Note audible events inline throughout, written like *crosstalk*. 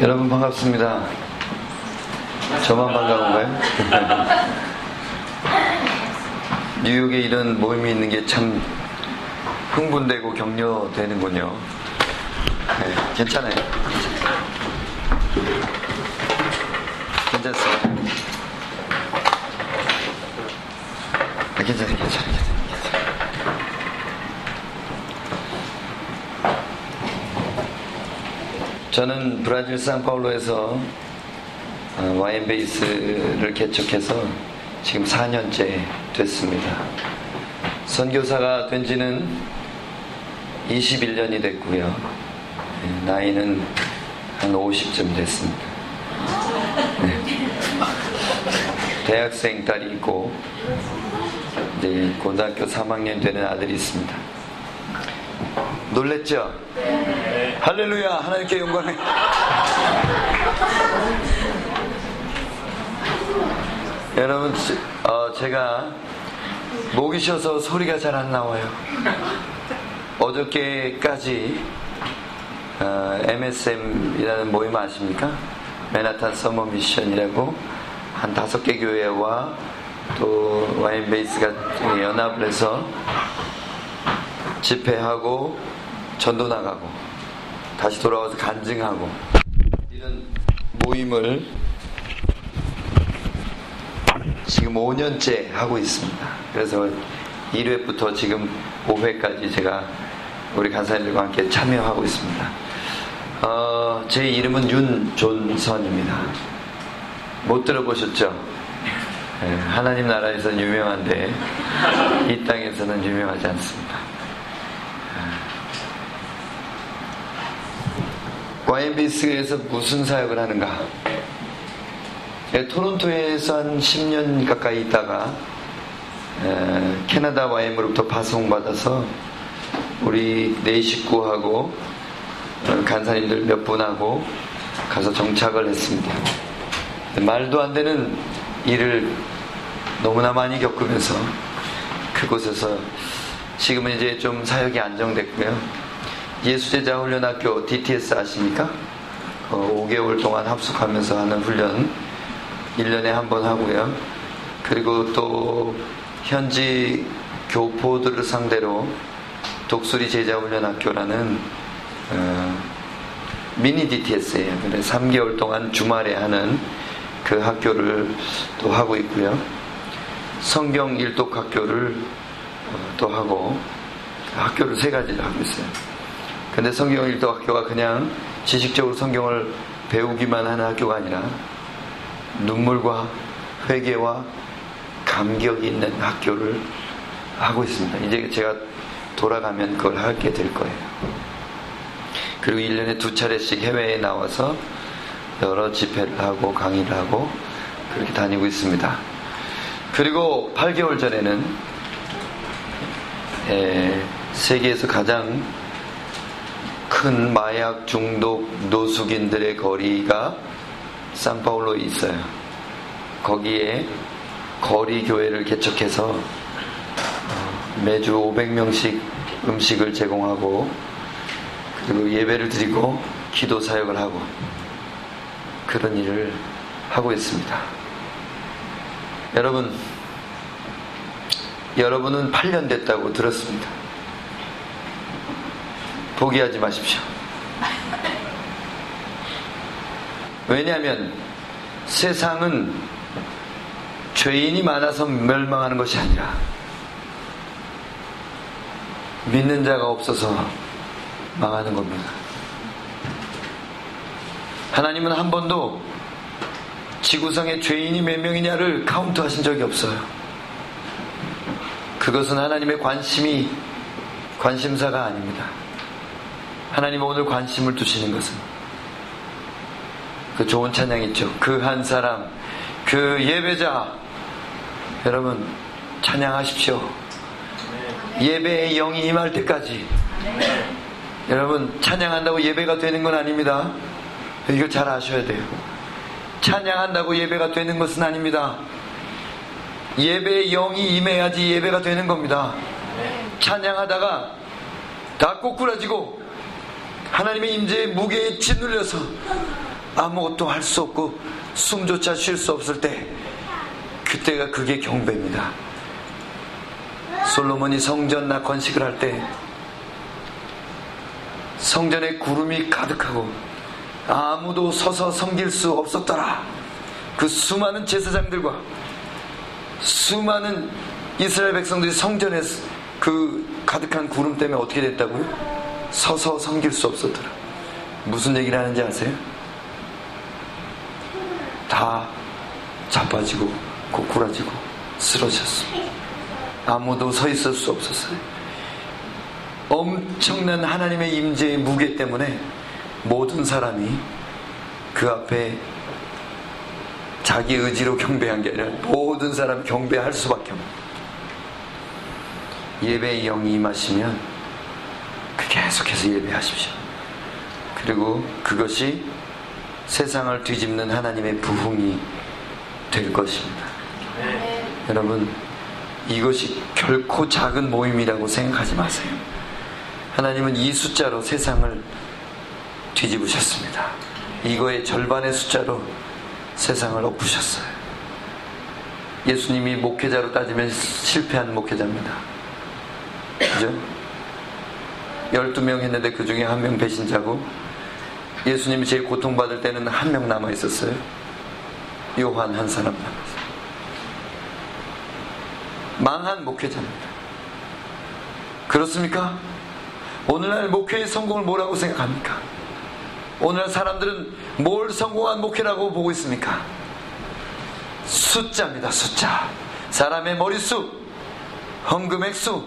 여러분 반갑습니다. 저만 반가운가요? *laughs* 뉴욕에 이런 모임이 있는 게 참 흥분되고 격려되는군요. 네, 괜찮아요. 괜찮습니다. 아, 괜찮아요, 괜찮아요, 괜찮아요. 저는 브라질 상파울로에서 어, 와인 베이스를 개척해서 지금 4년째 됐습니다. 선교사가 된 지는 21년이 됐고요. 네, 나이는 한 50쯤 됐습니다. 네. 대학생 딸이 있고 이제 고등학교 3학년 되는 아들이 있습니다. 놀랬죠? 할렐루야 하나님께 영광을 *laughs* 여러분 어, 제가 목이 쉬어서 소리가 잘 안 나와요 어저께까지 어, MSM이라는 모임 아십니까? 맨하탄 서머 미션이라고 한 다섯 개 교회와 또 와인베이스가 연합을 해서 집회하고 전도 나가고 다시 돌아와서 간증하고 이런 모임을 지금 5년째 하고 있습니다. 그래서 1회부터 지금 5회까지 제가 우리 간사님들과 함께 참여하고 있습니다. 어, 제 이름은 윤존선입니다. 못 들어보셨죠? 네, 하나님 나라에서는 유명한데 이 땅에서는 유명하지 않습니다. YMBS에서 무슨 사역을 하는가? 예, 토론토에서 한 10년 가까이 있다가 에, 캐나다 YM으로부터 파송받아서 우리 네 식구하고 어, 간사님들 몇 분하고 가서 정착을 했습니다. 말도 안 되는 일을 너무나 많이 겪으면서 그곳에서 지금은 이제 좀 사역이 안정됐고요. 예수제자 훈련학교 DTS 아십니까? 어, 5개월 동안 합숙하면서 하는 훈련 1년에 한 번 하고요. 그리고 또 현지 교포들을 상대로 독수리 제자 훈련학교라는 어, 미니 DTS예요. 근데 3개월 동안 주말에 하는 그 학교를 또 하고 있고요. 성경 일독 학교를 어, 또 하고 학교를 세 가지를 하고 있어요. 근데 성경 일독 학교가 그냥 지식적으로 성경을 배우기만 하는 학교가 아니라 눈물과 회개와 감격이 있는 학교를 하고 있습니다. 이제 제가 돌아가면 그걸 하게 될 거예요. 그리고 1년에 두 차례씩 해외에 나와서 여러 집회를 하고 강의를 하고 그렇게 다니고 있습니다. 그리고 8개월 전에는 세계에서 가장 큰 마약 중독 노숙인들의 거리가 산파울로에 있어요. 거기에 거리 교회를 개척해서 어, 매주 500명씩 음식을 제공하고 그리고 예배를 드리고 기도 사역을 하고 그런 일을 하고 있습니다. 여러분, 여러분은 8년 됐다고 들었습니다. 포기하지 마십시오. 왜냐하면 세상은 죄인이 많아서 멸망하는 것이 아니라 믿는 자가 없어서 망하는 겁니다. 하나님은 한 번도 지구상에 죄인이 몇 명이냐를 카운트 하신 적이 없어요. 그것은 하나님의 관심이 관심사가 아닙니다. 하나님 오늘 관심을 두시는 것은 그 좋은 찬양 있죠. 그 한 사람, 그 예배자. 여러분, 찬양하십시오. 예배의 영이 임할 때까지. 여러분, 찬양한다고 예배가 되는 건 아닙니다. 이거 잘 아셔야 돼요. 찬양한다고 예배가 되는 것은 아닙니다. 예배의 영이 임해야지 예배가 되는 겁니다. 찬양하다가 다 꼬꾸라지고 하나님의 임재의 무게에 짓눌려서 아무것도 할 수 없고 숨조차 쉴 수 없을 때 그때가 그게 경배입니다. 솔로몬이 성전 나 건식을 할 때 성전에 구름이 가득하고 아무도 서서 섬길 수 없었더라. 그 수많은 제사장들과 수많은 이스라엘 백성들이 성전에 그 가득한 구름 때문에 어떻게 됐다고요? 서서 섬길 수 없었더라. 무슨 얘기를 하는지 아세요? 다 자빠지고 고꾸라지고 쓰러졌어. 아무도 서 있을 수 없었어요. 엄청난 하나님의 임재의 무게 때문에 모든 사람이 그 앞에 자기 의지로 경배한 게 아니라 모든 사람 경배할 수밖에 없는 예배의 영이 임하시면 그 계속해서 예배하십시오. 그리고 그것이 세상을 뒤집는 하나님의 부흥이 될 것입니다. 네. 여러분, 이것이 결코 작은 모임이라고 생각하지 마세요. 하나님은 이 숫자로 세상을 뒤집으셨습니다. 이거의 절반의 숫자로 세상을 엎으셨어요. 예수님이 목회자로 따지면 실패한 목회자입니다. 그죠? 12명 했는데 그 중에 한 명 배신자고 예수님이 제일 고통받을 때는 한 명 남아 있었어요. 요한 한 사람 남았어요. 망한 목회자입니다. 그렇습니까? 오늘날 목회의 성공을 뭐라고 생각합니까? 오늘날 사람들은 뭘 성공한 목회라고 보고 있습니까? 숫자입니다, 숫자. 사람의 머릿수, 헌금 액수,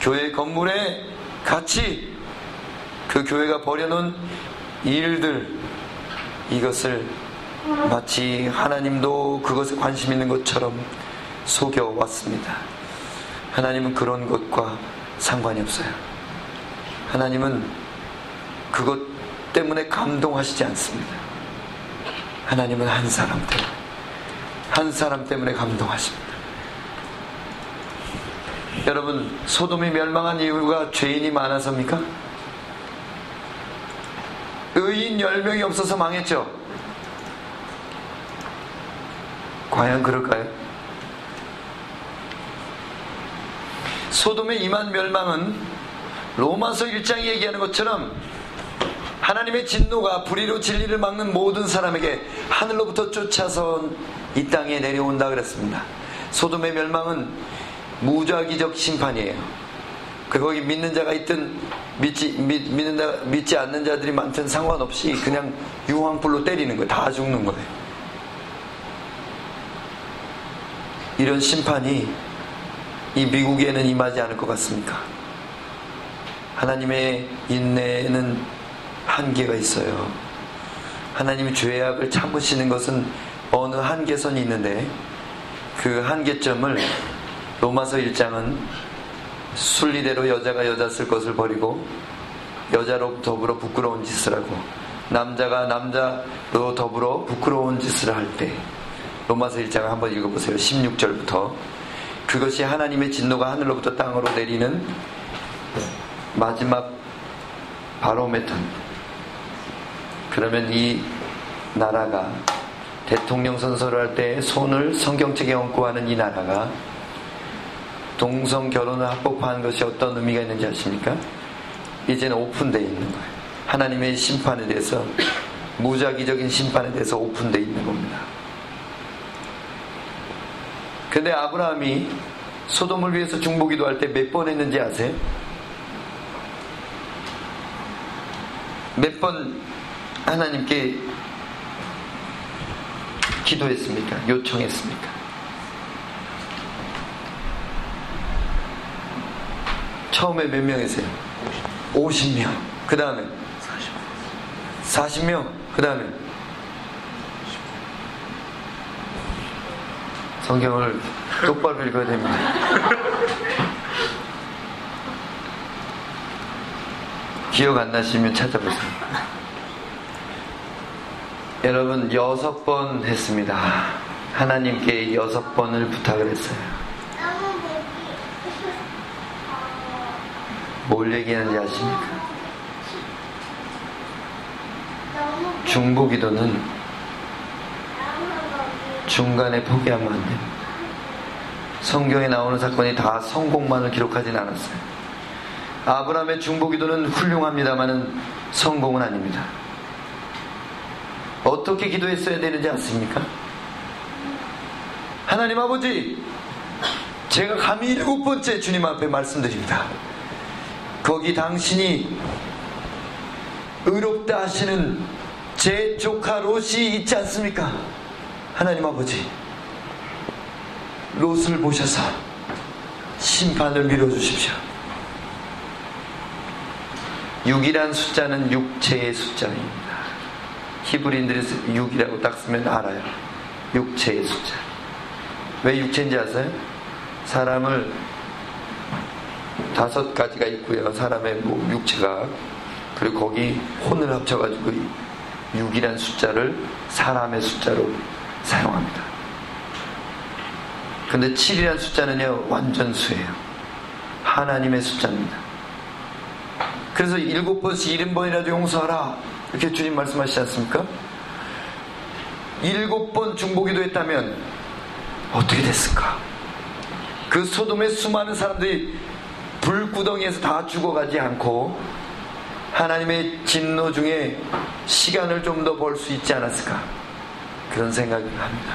교회 건물의 가치, 그 교회가 버려놓은 일들, 이것을 마치 하나님도 그것에 관심 있는 것처럼 속여왔습니다. 하나님은 그런 것과 상관이 없어요. 하나님은 그것 때문에 감동하시지 않습니다. 하나님은 한 사람 때문에, 한 사람 때문에 감동하십니다. 여러분, 소돔이 멸망한 이유가 죄인이 많아서입니까? 의인 10명이 없어서 망했죠? 과연 그럴까요? 소돔의 임한 멸망은 로마서 1장이 얘기하는 것처럼 하나님의 진노가 불의로 진리를 막는 모든 사람에게 하늘로부터 쫓아서 이 땅에 내려온다 그랬습니다. 소돔의 멸망은 무작위적 심판이에요. 그 거기 믿는 자가 있든 믿지 믿, 믿는 자, 믿지 않는 자들이 많든 상관없이 그냥 유황불로 때리는 거예요. 다 죽는 거예요. 이런 심판이 이 미국에는 임하지 않을 것 같습니까? 하나님의 인내에는 한계가 있어요. 하나님이 죄악을 참으시는 것은 어느 한계선이 있는데 그 한계점을 로마서 1장은 순리대로 여자가 여자 쓸 것을 버리고 여자로 더불어 부끄러운 짓을 하고 남자가 남자로 더불어 부끄러운 짓을 할 때 로마서 1장을 한번 읽어보세요. 16절부터 그것이 하나님의 진노가 하늘로부터 땅으로 내리는 마지막 바로메터. 그러면 이 나라가 대통령 선서를 할 때 손을 성경책에 얹고 하는 이 나라가 동성 결혼을 합법화한 것이 어떤 의미가 있는지 아십니까? 이제는 오픈되어 있는 거예요. 하나님의 심판에 대해서 무작위적인 심판에 대해서 오픈되어 있는 겁니다. 근데 아브라함이 소돔을 위해서 중보기도 할 때 몇 번 했는지 아세요? 몇 번 하나님께 기도했습니까? 요청했습니까? 처음에 몇 명이세요? 50명. 그 다음에 40명. 그 다음에 성경을 똑바로 읽어야 됩니다. *laughs* 기억 안 나시면 찾아보세요. 여러분, 여섯 번 했습니다. 하나님께 여섯 번을 부탁을 했어요. 뭘 얘기하는지 아십니까? 중보 기도는 중간에 포기하면 안 됩니다. 성경에 나오는 사건이 다 성공만을 기록하진 않았어요. 아브라함의 중보 기도는 훌륭합니다만은 성공은 아닙니다. 어떻게 기도했어야 되는지 아십니까? 하나님 아버지, 제가 감히 일곱 번째 주님 앞에 말씀드립니다. 거기 당신이 의롭다 하시는 제 조카 롯이 있지 않습니까? 하나님 아버지, 롯을 보셔서 심판을 미뤄주십시오. 6이란 숫자는 육체의 숫자입니다. 히브리인들이 6이라고 딱 쓰면 알아요. 육체의 숫자. 왜 육체인지 아세요? 사람을 다섯 가지가 있고요. 사람의 뭐 육체가. 그리고 거기 혼을 합쳐가지고 6이란 숫자를 사람의 숫자로 사용합니다. 근데 7이란 숫자는요, 완전수예요. 하나님의 숫자입니다. 그래서 일곱 번씩 일흔 번이라도 용서하라. 이렇게 주님 말씀하시지 않습니까? 일곱 번 중보기도 했다면 어떻게 됐을까? 그 소돔의 수많은 사람들이 불구덩이에서 다 죽어가지 않고 하나님의 진노 중에 시간을 좀 더 벌 수 있지 않았을까? 그런 생각을 합니다.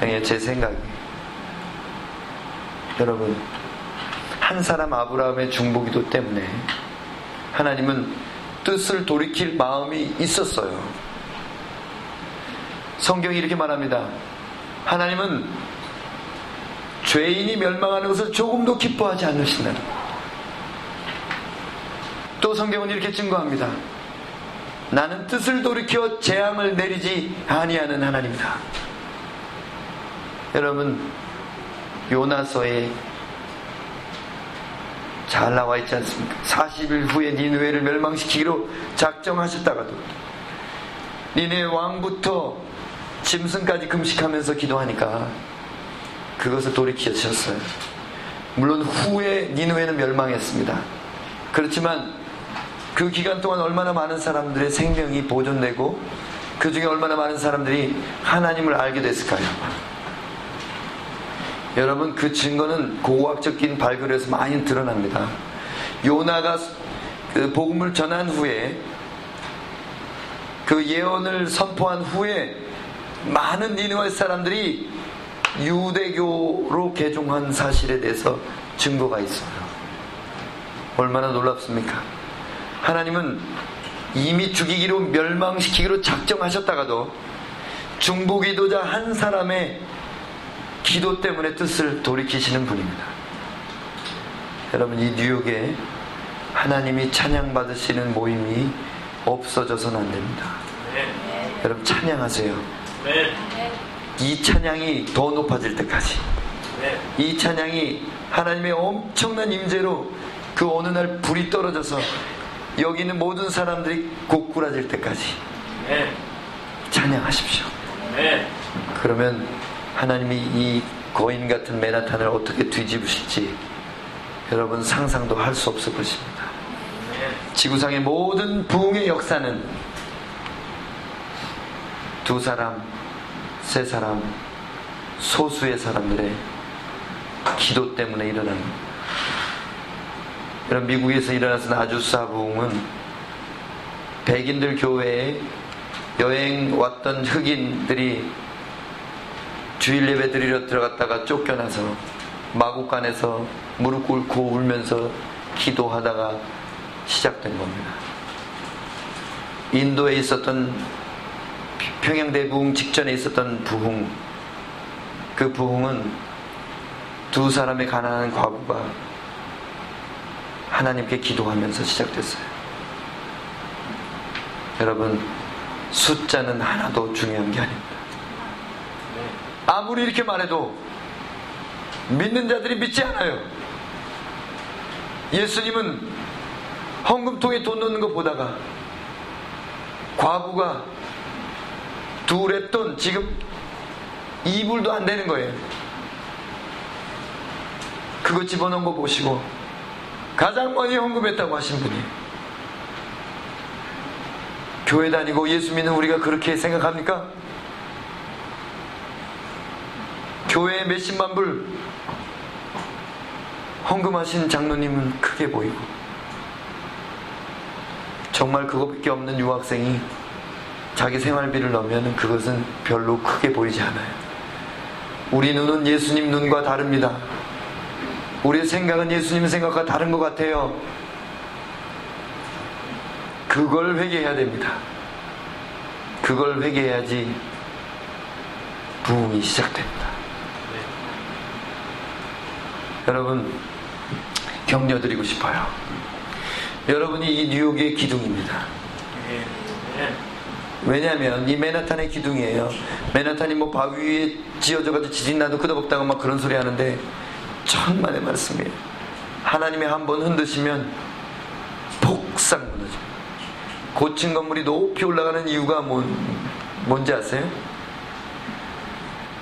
그냥 제 생각이. 여러분, 한 사람 아브라함의 중보기도 때문에 하나님은 뜻을 돌이킬 마음이 있었어요. 성경이 이렇게 말합니다. 하나님은 죄인이 멸망하는 것을 조금도 기뻐하지 않으신다. 또 성경은 이렇게 증거합니다. 나는 뜻을 돌이켜 재앙을 내리지 아니하는 하나님이다. 여러분 요나서에 잘 나와 있지 않습니까? 40일 후에 니누웨를 멸망시키기로 작정하셨다가도 니네 왕부터 짐승까지 금식하면서 기도하니까 그것을 돌이키셨어요. 물론 후에 니누웨는 멸망했습니다. 그렇지만 그 기간 동안 얼마나 많은 사람들의 생명이 보존되고 그 중에 얼마나 많은 사람들이 하나님을 알게 됐을까요? 여러분 그 증거는 고고학적인 발굴에서 많이 드러납니다. 요나가 그 복음을 전한 후에 그 예언을 선포한 후에 많은 니느웨 사람들이 유대교로 개종한 사실에 대해서 증거가 있어요. 얼마나 놀랍습니까? 하나님은 이미 죽이기로 멸망시키기로 작정하셨다가도 중보 기도자 한 사람의 기도 때문에 뜻을 돌이키시는 분입니다. 여러분 이 뉴욕에 하나님이 찬양받으시는 모임이 없어져서는 안 됩니다. 네. 여러분 찬양하세요. 네. 이 찬양이 더 높아질 때까지 네. 이 찬양이 하나님의 엄청난 임재로 그 어느 날 불이 떨어져서 여기 있는 모든 사람들이 고꾸라질 때까지 네. 찬양하십시오. 네. 그러면 하나님이 이 거인 같은 메나탄을 어떻게 뒤집으실지 여러분 상상도 할 수 없을 것입니다. 지구상의 모든 부흥의 역사는 두 사람, 세 사람, 소수의 사람들의 기도 때문에 일어나는 여러분 미국에서 일어났던 아주사 부흥은 백인들 교회에 여행 왔던 흑인들이 주일 예배 드리러 들어갔다가 쫓겨나서 마국간에서 무릎 꿇고 울면서 기도하다가 시작된 겁니다. 인도에 있었던 평양대부흥 직전에 있었던 부흥 그 부흥은 두 사람의 가난한 과부가 하나님께 기도하면서 시작됐어요. 여러분 숫자는 하나도 중요한 게 아닙니다. 아무리 이렇게 말해도 믿는 자들이 믿지 않아요. 예수님은 헌금통에 돈 넣는 거 보다가 과부가 둘의 돈 지금 이불도 안 되는 거예요. 그거 집어넣은 거 보시고 가장 많이 헌금했다고 하신 분이 교회 다니고 예수 믿는 우리가 그렇게 생각합니까? 교회에 몇십만 불 헌금하신 장로님은 크게 보이고 정말 그것밖에 없는 유학생이 자기 생활비를 넣으면 그것은 별로 크게 보이지 않아요. 우리 눈은 예수님 눈과 다릅니다. 우리의 생각은 예수님 생각과 다른 것 같아요. 그걸 회개해야 됩니다. 그걸 회개해야지 부흥이 시작됩니다. 여러분 격려드리고 싶어요. 여러분이 이 뉴욕의 기둥입니다. 왜냐하면 이 맨하탄의 기둥이에요. 맨하탄이 뭐 바위 위에 지어져가지고 지진 나도 끄덕없다고 막 그런 소리 하는데 천만의 말씀이에요. 하나님이 한 번 흔드시면 폭삭 무너져. 고층 건물이 높이 올라가는 이유가 뭔, 뭔지 아세요?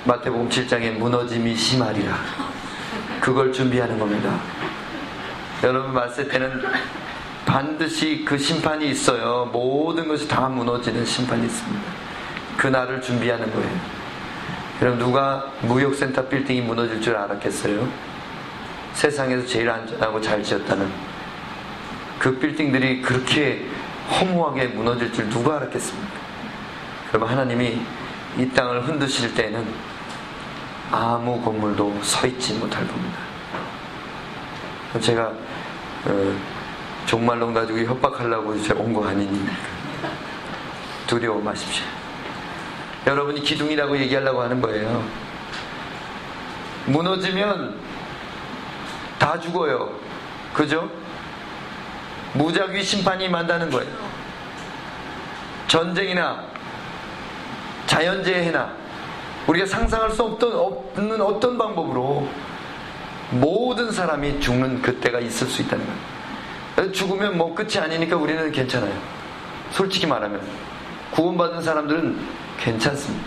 마태복음 7장에 무너짐이 심하리라. 그걸 준비하는 겁니다. 여러분 때는 반드시 그 심판이 있어요. 모든 것이 다 무너지는 심판이 있습니다. 그 날을 준비하는 거예요. 그럼 누가 무역센터 빌딩이 무너질 줄 알았겠어요? 세상에서 제일 안전하고 잘 지었다는 그 빌딩들이 그렇게 허무하게 무너질 줄 누가 알았겠습니까? 그러면 하나님이 이 땅을 흔드실 때는 아무 건물도 서 있지 못할 겁니다. 제가 어, 종말론 가지고 협박하려고 온거 아니니까. 두려워 마십시오. 여러분이 기둥이라고 얘기하려고 하는 거예요. 무너지면 다 죽어요. 그죠? 무작위 심판이 만다는 거예요. 전쟁이나 자연재해나 우리가 상상할 수 없던, 없는 어떤 방법으로 모든 사람이 죽는 그때가 있을 수 있다는 거예요. 죽으면 뭐 끝이 아니니까 우리는 괜찮아요. 솔직히 말하면. 구원받은 사람들은 괜찮습니다.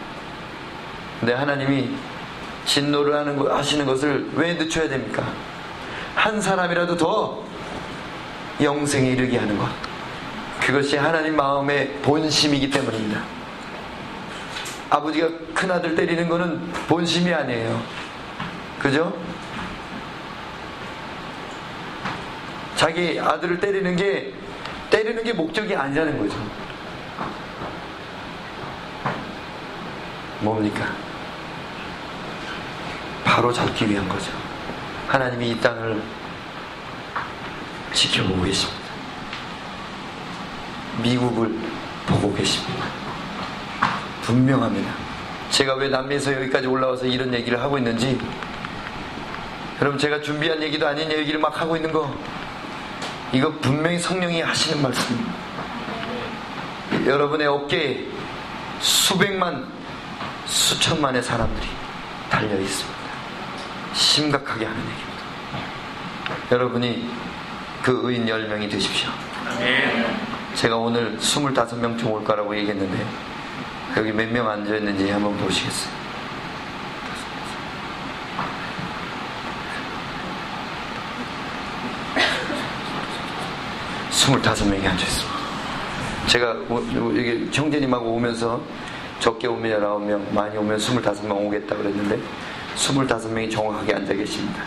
근데 하나님이 진노를 하는 거, 하시는 것을 왜 늦춰야 됩니까? 한 사람이라도 더 영생에 이르게 하는 것. 그것이 하나님 마음의 본심이기 때문입니다. 아버지가 큰아들 때리는 거는 본심이 아니에요. 그죠? 자기 아들을 때리는 게 때리는 게 목적이 아니라는 거죠. 뭡니까? 바로 잡기 위한 거죠. 하나님이 이 땅을 지켜보고 계십니다. 미국을 보고 계십니다. 분명합니다. 제가 왜 남미에서 여기까지 올라와서 이런 얘기를 하고 있는지 여러분 제가 준비한 얘기도 아닌 얘기를 막 하고 있는 거 이거 분명히 성령이 하시는 말씀입니다. 여러분의 어깨에 수백만, 수천만의 사람들이 달려 있습니다. 심각하게 하는 얘기입니다. 여러분이 그 의인 10명이 되십시오. 제가 오늘 25명쯤 올 거라고 얘기했는데 여기 몇 명 앉아있는지 한번 보시겠어요? 25명이 앉아있습니다. 제가 여기 형제님하고 오면서 적게 오면 19명, 많이 오면 25명 오겠다 그랬는데 25명이 정확하게 앉아 계십니다.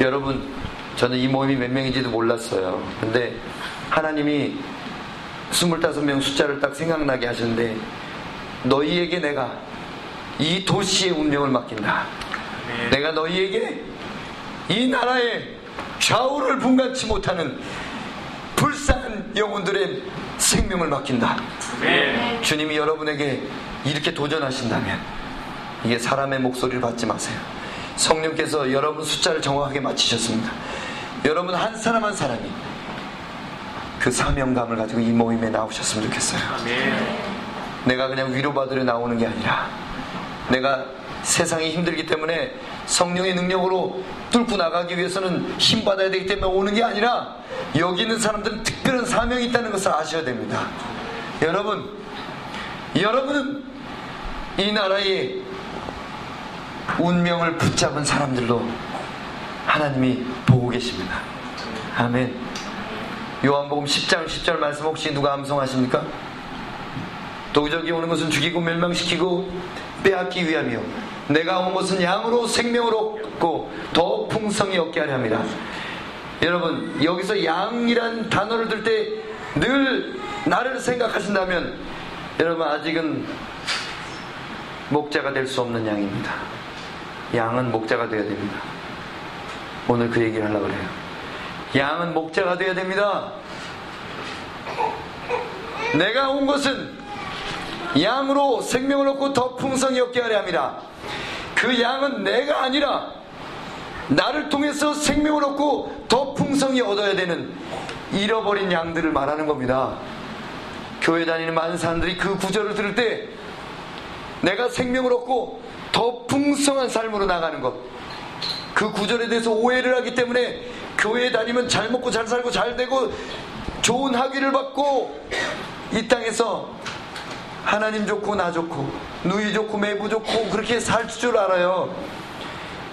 여러분, 저는 이 모임이 몇 명인지도 몰랐어요. 근데 하나님이 25명 숫자를 딱 생각나게 하셨는데 너희에게 내가 이 도시의 운명을 맡긴다. 내가 너희에게 이 나라의 좌우를 분간치 못하는 불쌍한 영혼들의 생명을 맡긴다. 네. 주님이 여러분에게 이렇게 도전하신다면 이게 사람의 목소리를 받지 마세요. 성령께서 여러분 숫자를 정확하게 맞히셨습니다. 여러분 한 사람 한 사람이 그 사명감을 가지고 이 모임에 나오셨으면 좋겠어요. 네. 내가 그냥 위로받으려 나오는 게 아니라 내가 세상이 힘들기 때문에 성령의 능력으로 뚫고 나가기 위해서는 힘 받아야 되기 때문에 오는 게 아니라 여기 있는 사람들은 특별한 사명이 있다는 것을 아셔야 됩니다. 여러분, 여러분은 이 나라의 운명을 붙잡은 사람들로 하나님이 보고 계십니다. 아멘. 요한복음 10장 10절 말씀 혹시 누가 암송하십니까? 도적이 오는 것은 죽이고 멸망시키고 빼앗기 위함이요 내가 온 것은 양으로 생명을 얻고 더 풍성히 얻게 하려 합니다. 여러분 여기서 양이란 단어를 들 때 늘 나를 생각하신다면 여러분 아직은 목자가 될 수 없는 양입니다. 양은 목자가 되어야 됩니다. 오늘 그 얘기를 하려고 그래요. 양은 목자가 되어야 됩니다. 내가 온 것은 양으로 생명을 얻고 더 풍성히 얻게 하려 합니다. 그 양은 내가 아니라 나를 통해서 생명을 얻고 더 풍성히 얻어야 되는 잃어버린 양들을 말하는 겁니다. 교회 다니는 많은 사람들이 그 구절을 들을 때 내가 생명을 얻고 더 풍성한 삶으로 나가는 것. 그 구절에 대해서 오해를 하기 때문에 교회에 다니면 잘 먹고 잘 살고 잘 되고 좋은 학위를 받고 이 땅에서 하나님 좋고 나 좋고 누이 좋고 매부 좋고 그렇게 살 줄 알아요.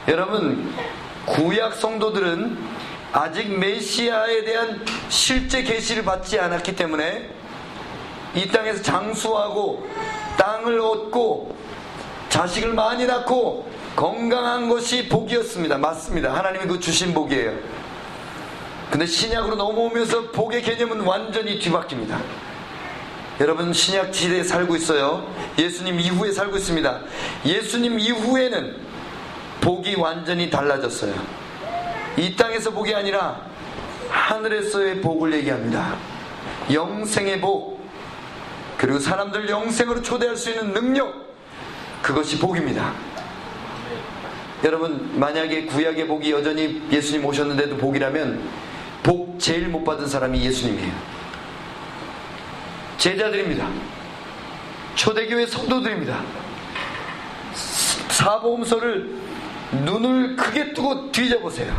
여러분 구약 성도들은 아직 메시아에 대한 실제 계시를 받지 않았기 때문에 이 땅에서 장수하고 땅을 얻고 자식을 많이 낳고 건강한 것이 복이었습니다. 맞습니다. 하나님이 그 주신 복이에요. 근데 신약으로 넘어오면서 복의 개념은 완전히 뒤바뀝니다. 여러분 신약 시대에 살고 있어요. 예수님 이후에 살고 있습니다. 예수님 이후에는 복이 완전히 달라졌어요. 이 땅에서 복이 아니라 하늘에서의 복을 얘기합니다. 영생의 복, 그리고 사람들 영생으로 초대할 수 있는 능력, 그것이 복입니다. 여러분, 만약에 구약의 복이 여전히 예수님 오셨는데도 복이라면 복 제일 못 받은 사람이 예수님이에요. 제자들입니다. 초대교회 성도들입니다. 사보험서를 눈을 크게 뜨고 뒤져보세요.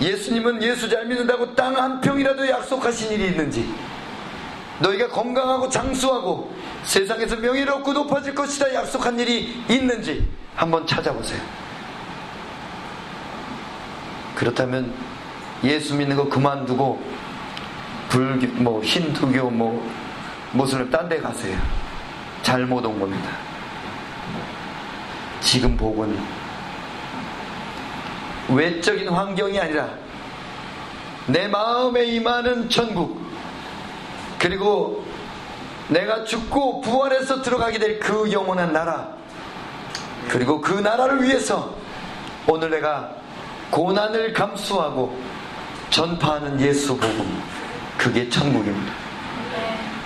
예수님은 예수 잘 믿는다고 땅 한 평이라도 약속하신 일이 있는지, 너희가 건강하고 장수하고 세상에서 명예를 얻고 높아질 것이다 약속한 일이 있는지 한번 찾아보세요. 그렇다면 예수 믿는 거 그만두고 불교, 뭐 힌두교, 뭐 모슬림 딴데 가세요. 잘못 온 겁니다. 지금 복은 외적인 환경이 아니라 내 마음에 임하는 천국 그리고 내가 죽고 부활해서 들어가게 될 그 영원한 나라 그리고 그 나라를 위해서 오늘 내가 고난을 감수하고 전파하는 예수 복음 그게 천국입니다.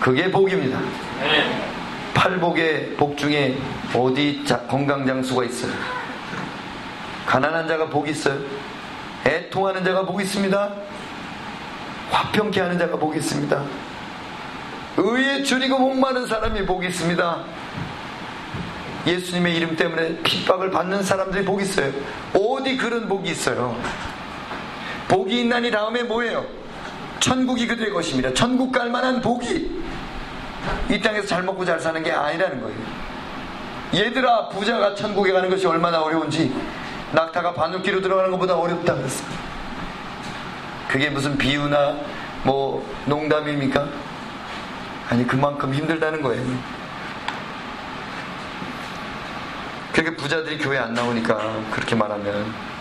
그게 복입니다. 팔복의 복 중에 어디 건강 장수가 있어요? 가난한 자가 복이 있어요? 애통하는 자가 복이 있습니다. 화평케 하는 자가 복이 있습니다. 의에 줄이고 목마른 사람이 복이 있습니다. 예수님의 이름 때문에 핍박을 받는 사람들이 복이 있어요. 어디 그런 복이 있어요? 복이 있나니 다음에 뭐예요? 천국이 그들의 것입니다. 천국 갈 만한 복이 이 땅에서 잘 먹고 잘 사는 게 아니라는 거예요. 얘들아 부자가 천국에 가는 것이 얼마나 어려운지 낙타가 바늘기로 들어가는 것보다 어렵다 그랬어. 그게 무슨 비유나 뭐 농담입니까? 아니 그만큼 힘들다는 거예요. 그렇게 부자들이 교회 안 나오니까 그렇게 말하면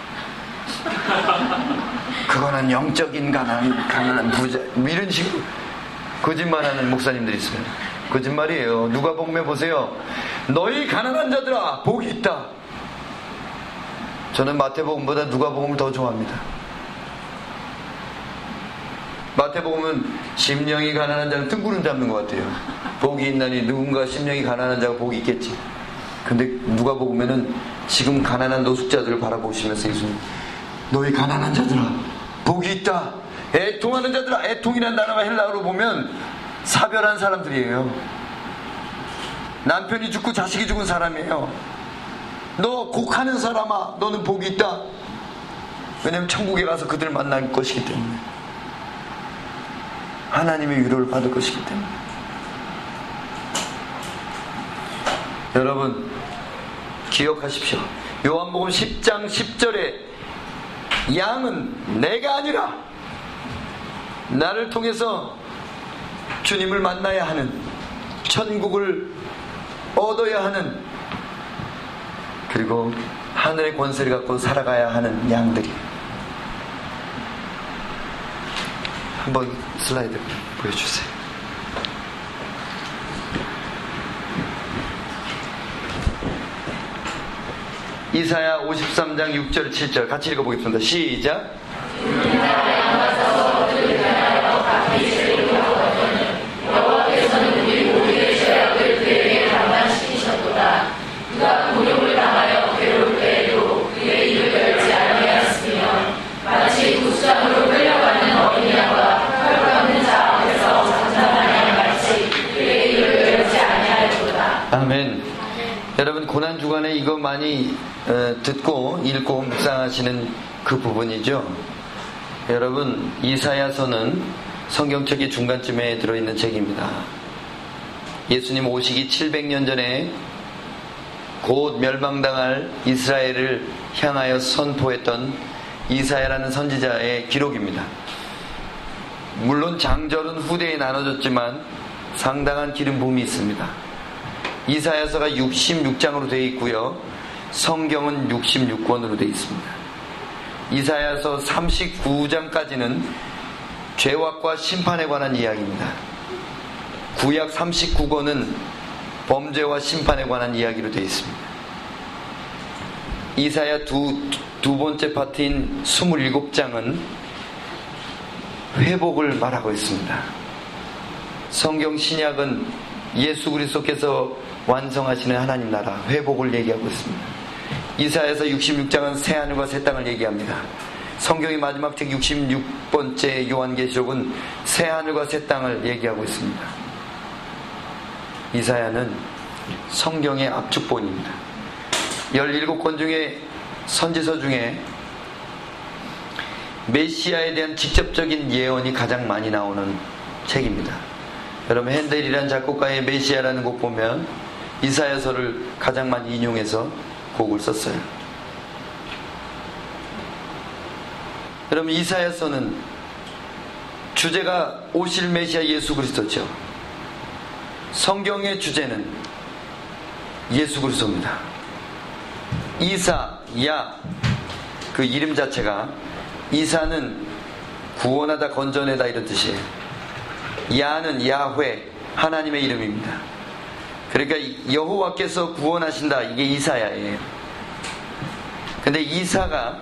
*laughs* 그거는 영적인 가난, 가난한 부자 이런 식으로 거짓말하는 목사님들이 있어요. 거짓말이에요. 누가 복음에 보세요. 너희 가난한 자들아 복이 있다. 저는 마태복음보다 누가 복음을 더 좋아합니다. 마태복음은 심령이 가난한 자는 등구름 잡는 것 같아요. 복이 있나니 누군가 심령이 가난한 자가 복이 있겠지. 근데 누가 복음에는 지금 가난한 노숙자들을 바라보시면서 예수님 너희 가난한 자들아 복이 있다. 애통하는 자들아 애통이라는 단어가 헬라어로 보면 사별한 사람들이에요. 남편이 죽고 자식이 죽은 사람이에요. 너 곡하는 사람아 너는 복이 있다. 왜냐면 천국에 가서 그들 만날 것이기 때문에. 하나님의 위로를 받을 것이기 때문에. 여러분, 기억하십시오. 요한복음 10장 10절에 양은 내가 아니라 나를 통해서 주님을 만나야 하는 천국을 얻어야 하는 그리고 하늘의 권세를 갖고 살아가야 하는 양들이 한번 슬라이드 보여주세요. 이사야 53장 6절 7절 같이 읽어보겠습니다. 시작. 여러분 고난 주간에 이거 많이 어, 듣고 읽고 묵상하시는 그 부분이죠. 여러분 이사야서는 성경책의 중간쯤에 들어있는 책입니다. 예수님 오시기 700년 전에 곧 멸망당할 이스라엘을 향하여 선포했던 이사야라는 선지자의 기록입니다. 물론 장절은 후대에 나눠졌지만 상당한 기름 부음이 있습니다. 이사야서가 66장으로 되어 있고요. 성경은 66권으로 되어 있습니다. 이사야서 39장까지는 죄악과 심판에 관한 이야기입니다. 구약 39권은 범죄와 심판에 관한 이야기로 되어 있습니다. 이사야 두, 두 번째 파트인 27장은 회복을 말하고 있습니다. 성경 신약은 예수 그리스도께서 완성하시는 하나님 나라 회복을 얘기하고 있습니다. 이사야서 66장은 새 하늘과 새 땅을 얘기합니다. 성경의 마지막 책 66번째 요한계시록은 새 하늘과 새 땅을 얘기하고 있습니다. 이사야는 성경의 압축본입니다. 17권 중에 선지서 중에 메시아에 대한 직접적인 예언이 가장 많이 나오는 책입니다. 여러분 핸델이란 작곡가의 메시아라는 곡 보면 이사야서를 가장 많이 인용해서 곡을 썼어요. 여러분 이사야서는 주제가 오실 메시아 예수 그리스도죠. 성경의 주제는 예수 그리스도입니다. 이사, 야, 그 이름 자체가 이사는 구원하다 건져내다 이런 뜻이에요. 야는 야훼 하나님의 이름입니다. 그러니까 여호와께서 구원하신다 이게 이사야예요. 근데 이사가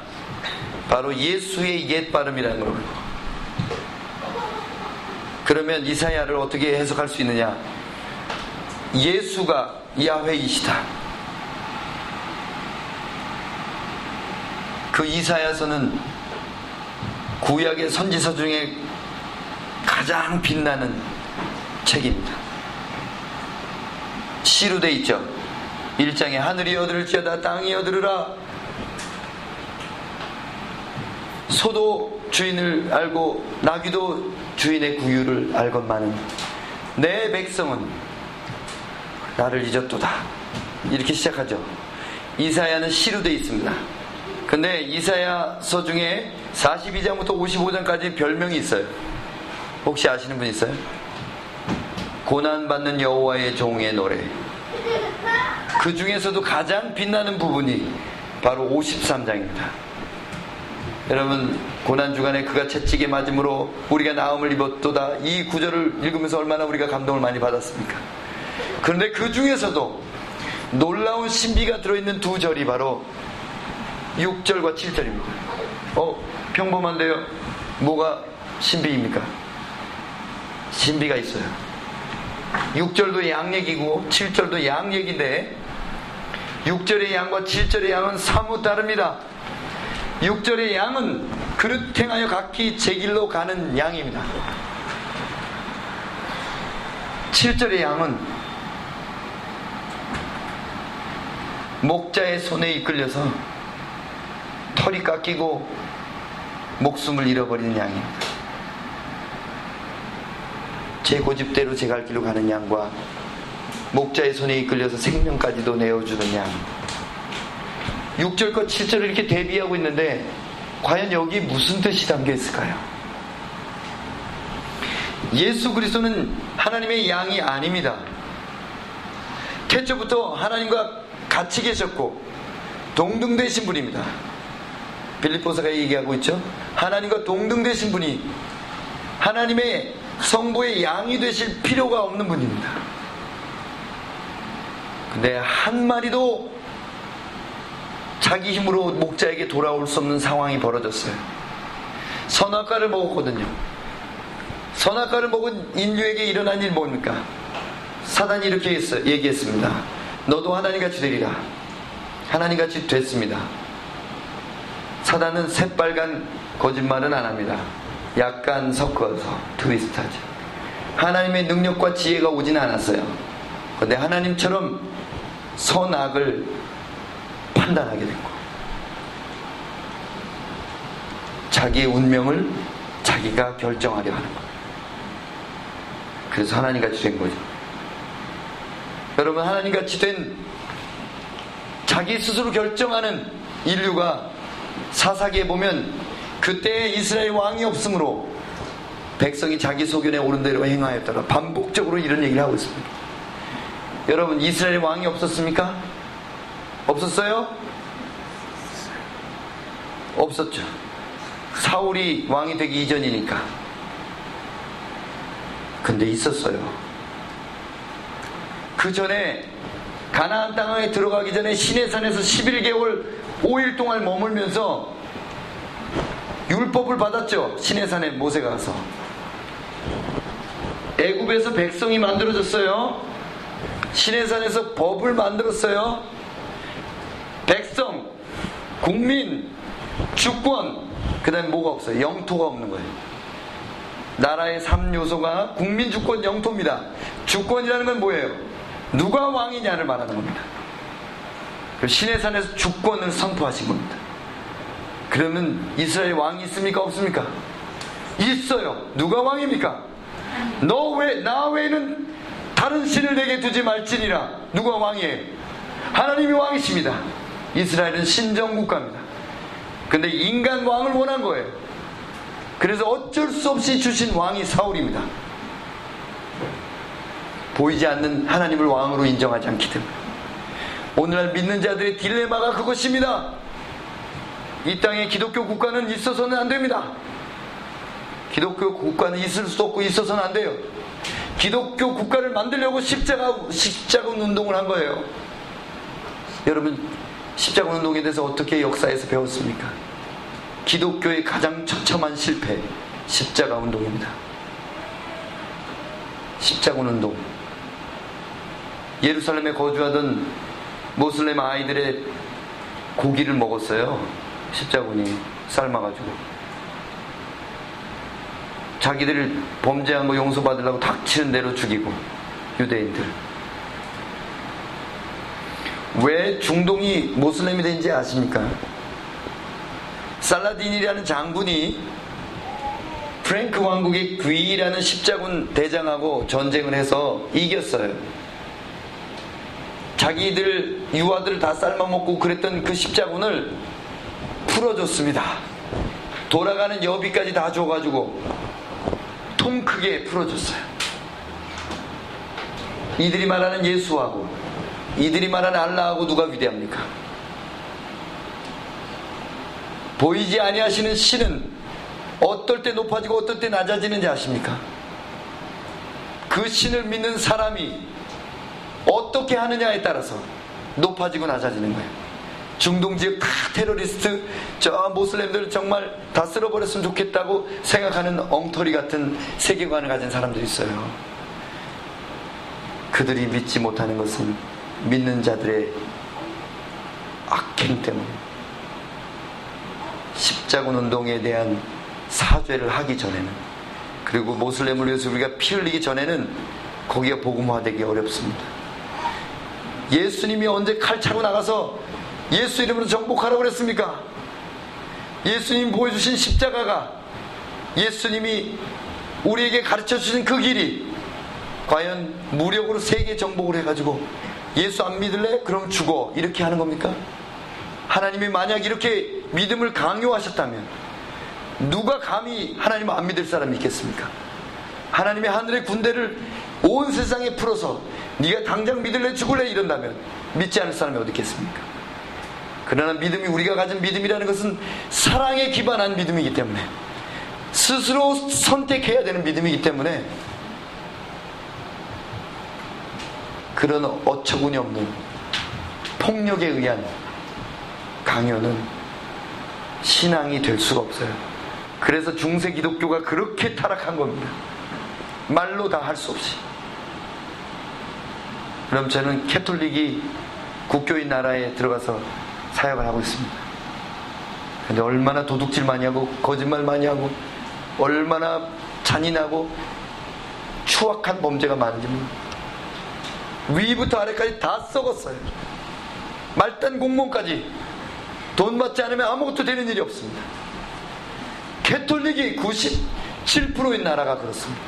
바로 예수의 옛 발음이라는 거예요. 그러면 이사야를 어떻게 해석할 수 있느냐? 예수가 야훼이시다. 그 이사야서는 구약의 선지서 중에 가장 빛나는 책입니다. 시로 돼 있죠. 1장에 하늘이 여들을지어다 땅이 여들으라 소도 주인을 알고 나귀도 주인의 구유를 알건만은 내 백성은 나를 잊었도다 이렇게 시작하죠. 이사야는 시로 돼 있습니다. 근데 이사야서 중에 42장부터 55장까지 별명이 있어요. 혹시 아시는 분 있어요? 고난받는 여호와의 종의 노래. 그 중에서도 가장 빛나는 부분이 바로 53장입니다. 여러분 고난 주간에 그가 채찍에 맞음으로 우리가 나음을 입었도다 이 구절을 읽으면서 얼마나 우리가 감동을 많이 받았습니까? 그런데 그 중에서도 놀라운 신비가 들어있는 두 절이 바로 6절과 7절입니다. 어 평범한데요. 뭐가 신비입니까? 신비가 있어요. 6절도 양 얘기고 7절도 양 얘기인데 6절의 양과 7절의 양은 사뭇 다릅니다. 6절의 양은 그릇 행하여 각기 제 길로 가는 양입니다. 7절의 양은 목자의 손에 이끌려서 털이 깎이고 목숨을 잃어버리는 양입니다. 제 고집대로 제 갈 길로 가는 양과 목자의 손에 이끌려서 생명까지도 내어주는 양. 6절과 7절을 이렇게 대비하고 있는데 과연 여기 무슨 뜻이 담겨 있을까요? 예수 그리스도는 하나님의 양이 아닙니다. 태초부터 하나님과 같이 계셨고 동등되신 분입니다. 빌리포스가 얘기하고 있죠. 하나님과 동등되신 분이 하나님의 성부의 양이 되실 필요가 없는 분입니다. 근데 한 마리도 자기 힘으로 목자에게 돌아올 수 없는 상황이 벌어졌어요. 선악과를 먹었거든요. 선악과를 먹은 인류에게 일어난 일 뭡니까? 사단이 이렇게 얘기했습니다. 너도 하나님같이 되리라. 하나님같이 됐습니다. 사단은 새빨간 거짓말은 안 합니다. 약간 섞어서 트위스트하죠. 하나님의 능력과 지혜가 오진 않았어요. 그런데 하나님처럼 선악을 판단하게 됐고 자기의 운명을 자기가 결정하려 하는 거예요. 그래서 하나님 같이 된 거죠. 여러분 하나님 같이 된 자기 스스로 결정하는 인류가 사사기에 보면 그때 이스라엘 왕이 없으므로 백성이 자기 소견에 오른 대로 행하였더라. 반복적으로 이런 얘기를 하고 있습니다. 여러분 이스라엘 왕이 없었습니까? 없었어요? 없었죠. 사울이 왕이 되기 이전이니까. 근데 있었어요. 그 전에 가나안 땅에 들어가기 전에 시내산에서 11개월 5일 동안 머물면서 율법을 받았죠. 시내산에 모세가 가서. 애굽에서 백성이 만들어졌어요. 시내산에서 법을 만들었어요. 백성, 국민, 주권, 그 다음에 뭐가 없어요? 영토가 없는 거예요. 나라의 3요소가 국민, 주권, 영토입니다. 주권이라는 건 뭐예요? 누가 왕이냐를 말하는 겁니다. 시내산에서 주권을 선포하신 겁니다. 그러면 이스라엘 왕이 있습니까? 없습니까? 있어요. 누가 왕입니까? 너 외, 나 외에는 다른 신을 내게 두지 말지니라. 누가 왕이에요? 하나님이 왕이십니다. 이스라엘은 신정국가입니다. 근데 인간 왕을 원한 거예요. 그래서 어쩔 수 없이 주신 왕이 사울입니다. 보이지 않는 하나님을 왕으로 인정하지 않기 때문에. 오늘날 믿는 자들의 딜레마가 그것입니다. 이 땅에 기독교 국가는 있어서는 안 됩니다. 기독교 국가는 있을 수도 없고 있어서는 안 돼요. 기독교 국가를 만들려고 십자가, 십자군 운동을 한 거예요. 여러분, 십자군 운동에 대해서 어떻게 역사에서 배웠습니까? 기독교의 가장 처참한 실패, 십자가 운동입니다. 십자군 운동. 예루살렘에 거주하던 모슬렘 아이들의 고기를 먹었어요. 십자군이 삶아가지고. 자기들을 범죄한 거 용서받으려고 닥치는 대로 죽이고 유대인들 왜 중동이 모슬렘이 된지 아십니까? 살라딘이라는 장군이 프랭크 왕국의 귀이라는 십자군 대장하고 전쟁을 해서 이겼어요. 자기들 유아들을 다 삶아먹고 그랬던 그 십자군을 풀어줬습니다. 돌아가는 여비까지 다 줘가지고 통 크게 풀어줬어요. 이들이 말하는 예수하고 이들이 말하는 알라하고 누가 위대합니까? 보이지 아니하시는 신은 어떨 때 높아지고 어떨 때 낮아지는지 아십니까? 그 신을 믿는 사람이 어떻게 하느냐에 따라서 높아지고 낮아지는 거예요. 중동 지역 테러리스트 저 모슬렘들 정말 다 쓸어버렸으면 좋겠다고 생각하는 엉터리 같은 세계관을 가진 사람들이 있어요. 그들이 믿지 못하는 것은 믿는 자들의 악행 때문에 십자군 운동에 대한 사죄를 하기 전에는 그리고 모슬렘을 위해서 우리가 피 흘리기 전에는 거기가 복음화되기 어렵습니다. 예수님이 언제 칼 차고 나가서 예수 이름으로 정복하라고 그랬습니까? 예수님 보여주신 십자가가 예수님이 우리에게 가르쳐 주신 그 길이 과연 무력으로 세계 정복을 해가지고 예수 안 믿을래? 그럼 죽어. 이렇게 하는 겁니까? 하나님이 만약 이렇게 믿음을 강요하셨다면 누가 감히 하나님을 안 믿을 사람이 있겠습니까? 하나님의 하늘의 군대를 온 세상에 풀어서 네가 당장 믿을래 죽을래 이런다면 믿지 않을 사람이 어디 있겠습니까? 그러나 믿음이 우리가 가진 믿음이라는 것은 사랑에 기반한 믿음이기 때문에 스스로 선택해야 되는 믿음이기 때문에 그런 어처구니 없는 폭력에 의한 강요는 신앙이 될 수가 없어요. 그래서 중세 기독교가 그렇게 타락한 겁니다. 말로 다 할 수 없이. 그럼 저는 캐톨릭이 국교인 나라에 들어가서 사역을 하고 있습니다. 근데 얼마나 도둑질 많이 하고 거짓말 많이 하고 얼마나 잔인하고 추악한 범죄가 많은지 위부터 아래까지 다 썩었어요. 말단 공무원까지 돈 받지 않으면 아무것도 되는 일이 없습니다. 캐톨릭이 97%인 나라가 그렇습니다.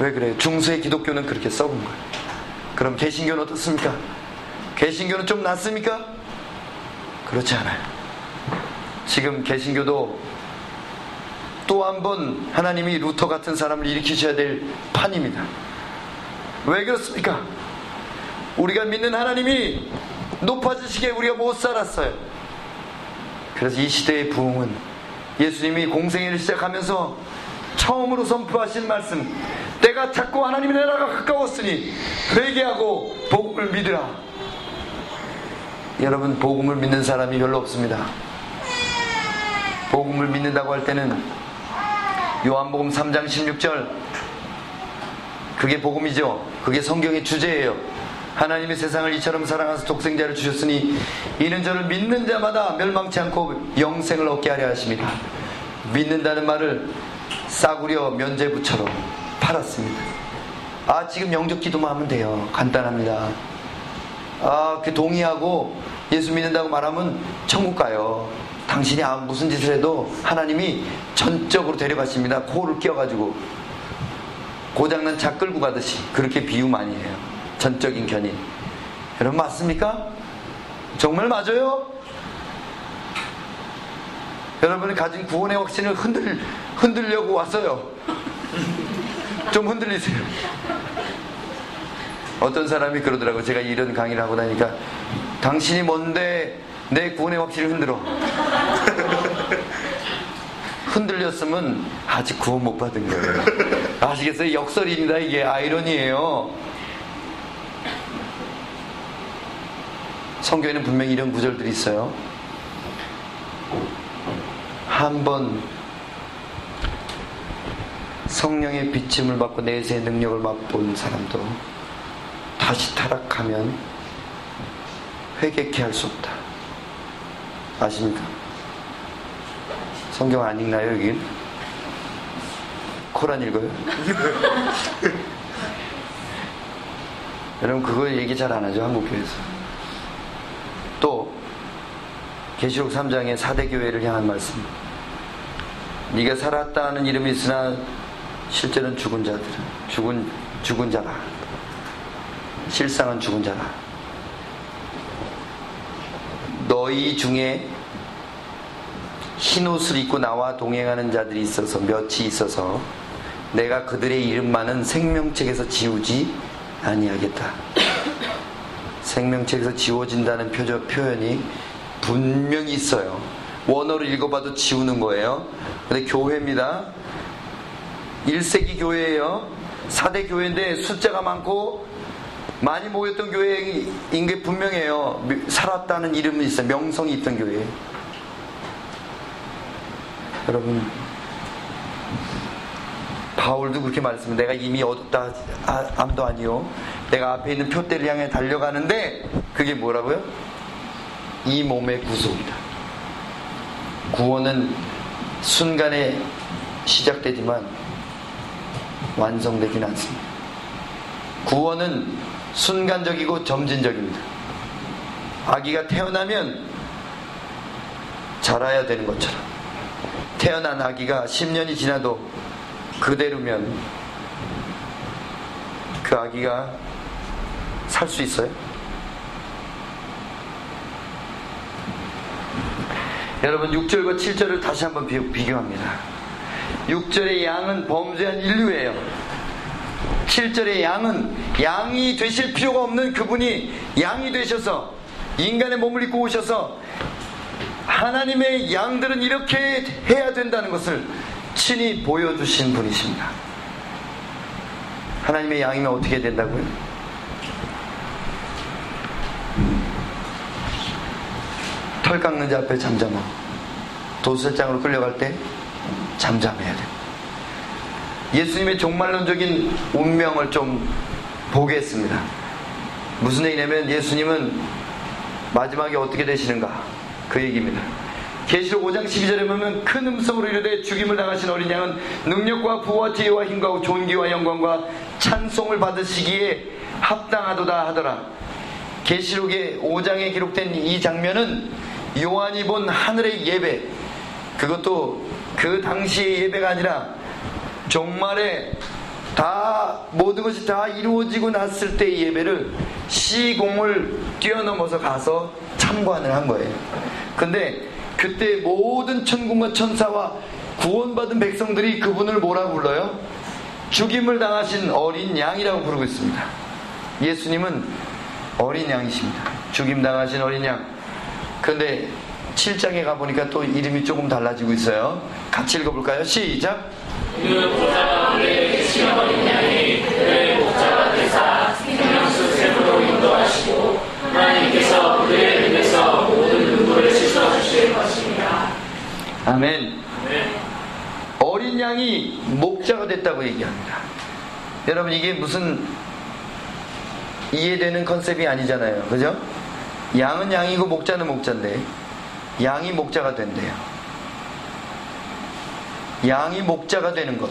왜 그래요? 중세 기독교는 그렇게 썩은 거예요. 그럼 개신교는 어떻습니까? 개신교는 좀 낫습니까? 그렇지 않아요. 지금 개신교도 또 한 번 하나님이 루터 같은 사람을 일으키셔야 될 판입니다. 왜 그렇습니까? 우리가 믿는 하나님이 높아지시게 우리가 못 살았어요. 그래서 이 시대의 부흥은 예수님이 공생애를 시작하면서 처음으로 선포하신 말씀 때가 자꾸 하나님의 나라가 가까웠으니 회개하고 복음을 믿으라. 여러분 복음을 믿는 사람이 별로 없습니다. 복음을 믿는다고 할 때는 요한복음 3장 16절 그게 복음이죠. 그게 성경의 주제예요. 하나님의 세상을 이처럼 사랑하사 독생자를 주셨으니 이는 저를 믿는 자마다 멸망치 않고 영생을 얻게 하려 하십니다. 믿는다는 말을 싸구려 면제부처럼 팔았습니다. 아, 지금 영적 기도만 하면 돼요. 간단합니다. 아, 그 동의하고 예수 믿는다고 말하면 천국 가요. 당신이 아, 무슨 짓을 해도 하나님이 전적으로 데려가십니다. 코를 끼워가지고. 고장난 차 끌고 가듯이 그렇게 비유 많이 해요. 전적인 견인. 여러분 맞습니까? 정말 맞아요? 여러분이 가진 구원의 확신을 흔들, 흔들려고 왔어요. 좀 흔들리세요. 어떤 사람이 그러더라고요. 제가 이런 강의를 하고 나니까 당신이 뭔데 내 구원의 확신을 흔들어. *laughs* 흔들렸으면 아직 구원 못 받은 거예요. 아시겠어요? 역설입니다. 이게 아이러니예요. 성경에는 분명히 이런 구절들이 있어요. 한 번 성령의 비침을 받고 내세의 능력을 맛본 사람도 다시 타락하면 회개케 할 수 없다. 아십니까? 성경 안 읽나요, 여긴? 코란 읽어요? *laughs* 여러분, 그거 얘기 잘 안 하죠, 한국교회에서. 또, 계시록 3장의 4대 교회를 향한 말씀. 네가 살았다는 이름이 있으나 실제는 죽은 자들은 죽은 죽은 자라. 실상은 죽은 자라. 너희 중에 흰 옷을 입고 나와 동행하는 자들이 있어서 몇이 있어서 내가 그들의 이름만은 생명책에서 지우지 아니하겠다. 생명책에서 지워진다는 표현이 분명히 있어요. 원어로 읽어봐도 지우는 거예요. 근데 교회입니다. 1세기 교회예요. 4대 교회인데 숫자가 많고 많이 모였던 교회인 게 분명해요. 살았다는 이름이 있어요. 명성이 있던 교회. 여러분, 바울도 그렇게 말했습니다. 내가 이미 어둡다 아, 암도 아니요. 내가 앞에 있는 표대를 향해 달려가는데 그게 뭐라고요? 이 몸의 구속이다. 구원은 순간에 시작되지만 완성되진 않습니다. 구원은 순간적이고 점진적입니다. 아기가 태어나면 자라야 되는 것처럼 태어난 아기가 10년이 지나도 그대로면 그 아기가 살 수 있어요? 여러분 6절과 7절을 다시 한번 비교합니다. 6절의 양은 범죄한 인류예요. 7절의 양은 양이 되실 필요가 없는 그분이 양이 되셔서 인간의 몸을 입고 오셔서 하나님의 양들은 이렇게 해야 된다는 것을 친히 보여주신 분이십니다. 하나님의 양이면 어떻게 된다고요? 털 깎는 자 앞에 잠잠하고 도술장으로 끌려갈 때 잠잠해야 돼. 예수님의 종말론적인 운명을 좀 보겠습니다. 무슨 얘기냐면 예수님은 마지막에 어떻게 되시는가 그 얘기입니다. 계시록 5장 12절에 보면 큰 음성으로 이르되 죽임을 당하신 어린 양은 능력과 부와 지혜와 힘과 존귀와 영광과 찬송을 받으시기에 합당하도다 하더라. 계시록의 5장에 기록된 이 장면은 요한이 본 하늘의 예배 그것도 그 당시의 예배가 아니라 종말에 다 모든 것이 다 이루어지고 났을 때의 예배를 시공을 뛰어넘어서 가서 참관을 한 거예요. 근데 그때 모든 천군과 천사와 구원받은 백성들이 그분을 뭐라고 불러요? 죽임을 당하신 어린 양이라고 부르고 있습니다. 예수님은 어린 양이십니다. 죽임 당하신 어린 양. 근데 7장에 가보니까 또 이름이 조금 달라지고 있어요. 같이 읽어볼까요? 시작. 그 보좌 가운데 어린 양이 그의 목자가 되사 생명수 샘으로 인도하시고 하나님께서 그의 눈에서 모든 눈물을 씻어주실 것입니다. 아멘. 네. 어린 양이 목자가 됐다고 얘기합니다. 여러분 이게 무슨 이해되는 컨셉이 아니잖아요. 그죠? 양은 양이고 목자는 목자인데 양이 목자가 된대요. 양이 목자가 되는 것.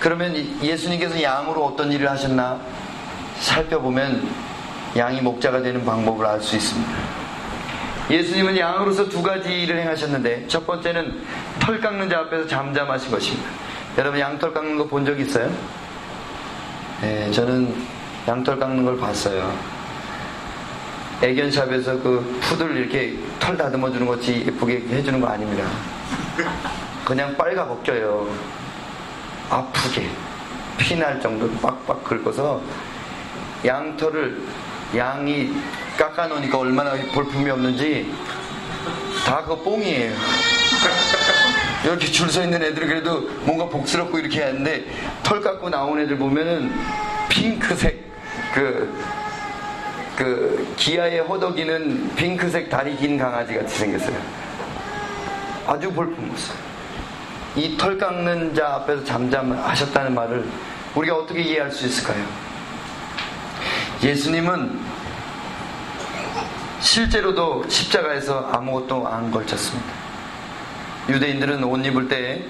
그러면 예수님께서 양으로 어떤 일을 하셨나 살펴보면 양이 목자가 되는 방법을 알 수 있습니다. 예수님은 양으로서 두 가지 일을 행하셨는데 첫 번째는 털 깎는 자 앞에서 잠잠하신 것입니다. 여러분 양털 깎는 거 본 적 있어요? 네, 저는 양털 깎는 걸 봤어요. 애견샵에서 그 푸들 이렇게 털 다듬어 주는 것이 예쁘게 해주는 거 아닙니다. 그냥 빨가 벗겨요. 아프게 피날 정도로 빡빡 긁어서 양털을 양이 깎아놓으니까 얼마나 볼품이 없는지 다 그 뽕이에요. 이렇게 줄 서 있는 애들은 그래도 뭔가 복스럽고 이렇게 하는데 털 깎고 나온 애들 보면은 핑크색 그, 그 기아에 허덕이는 핑크색 다리 긴 강아지 같이 생겼어요. 아주 볼품없어요. 이 털 깎는 자 앞에서 잠잠하셨다는 말을 우리가 어떻게 이해할 수 있을까요? 예수님은 실제로도 십자가에서 아무것도 안 걸쳤습니다. 유대인들은 옷 입을 때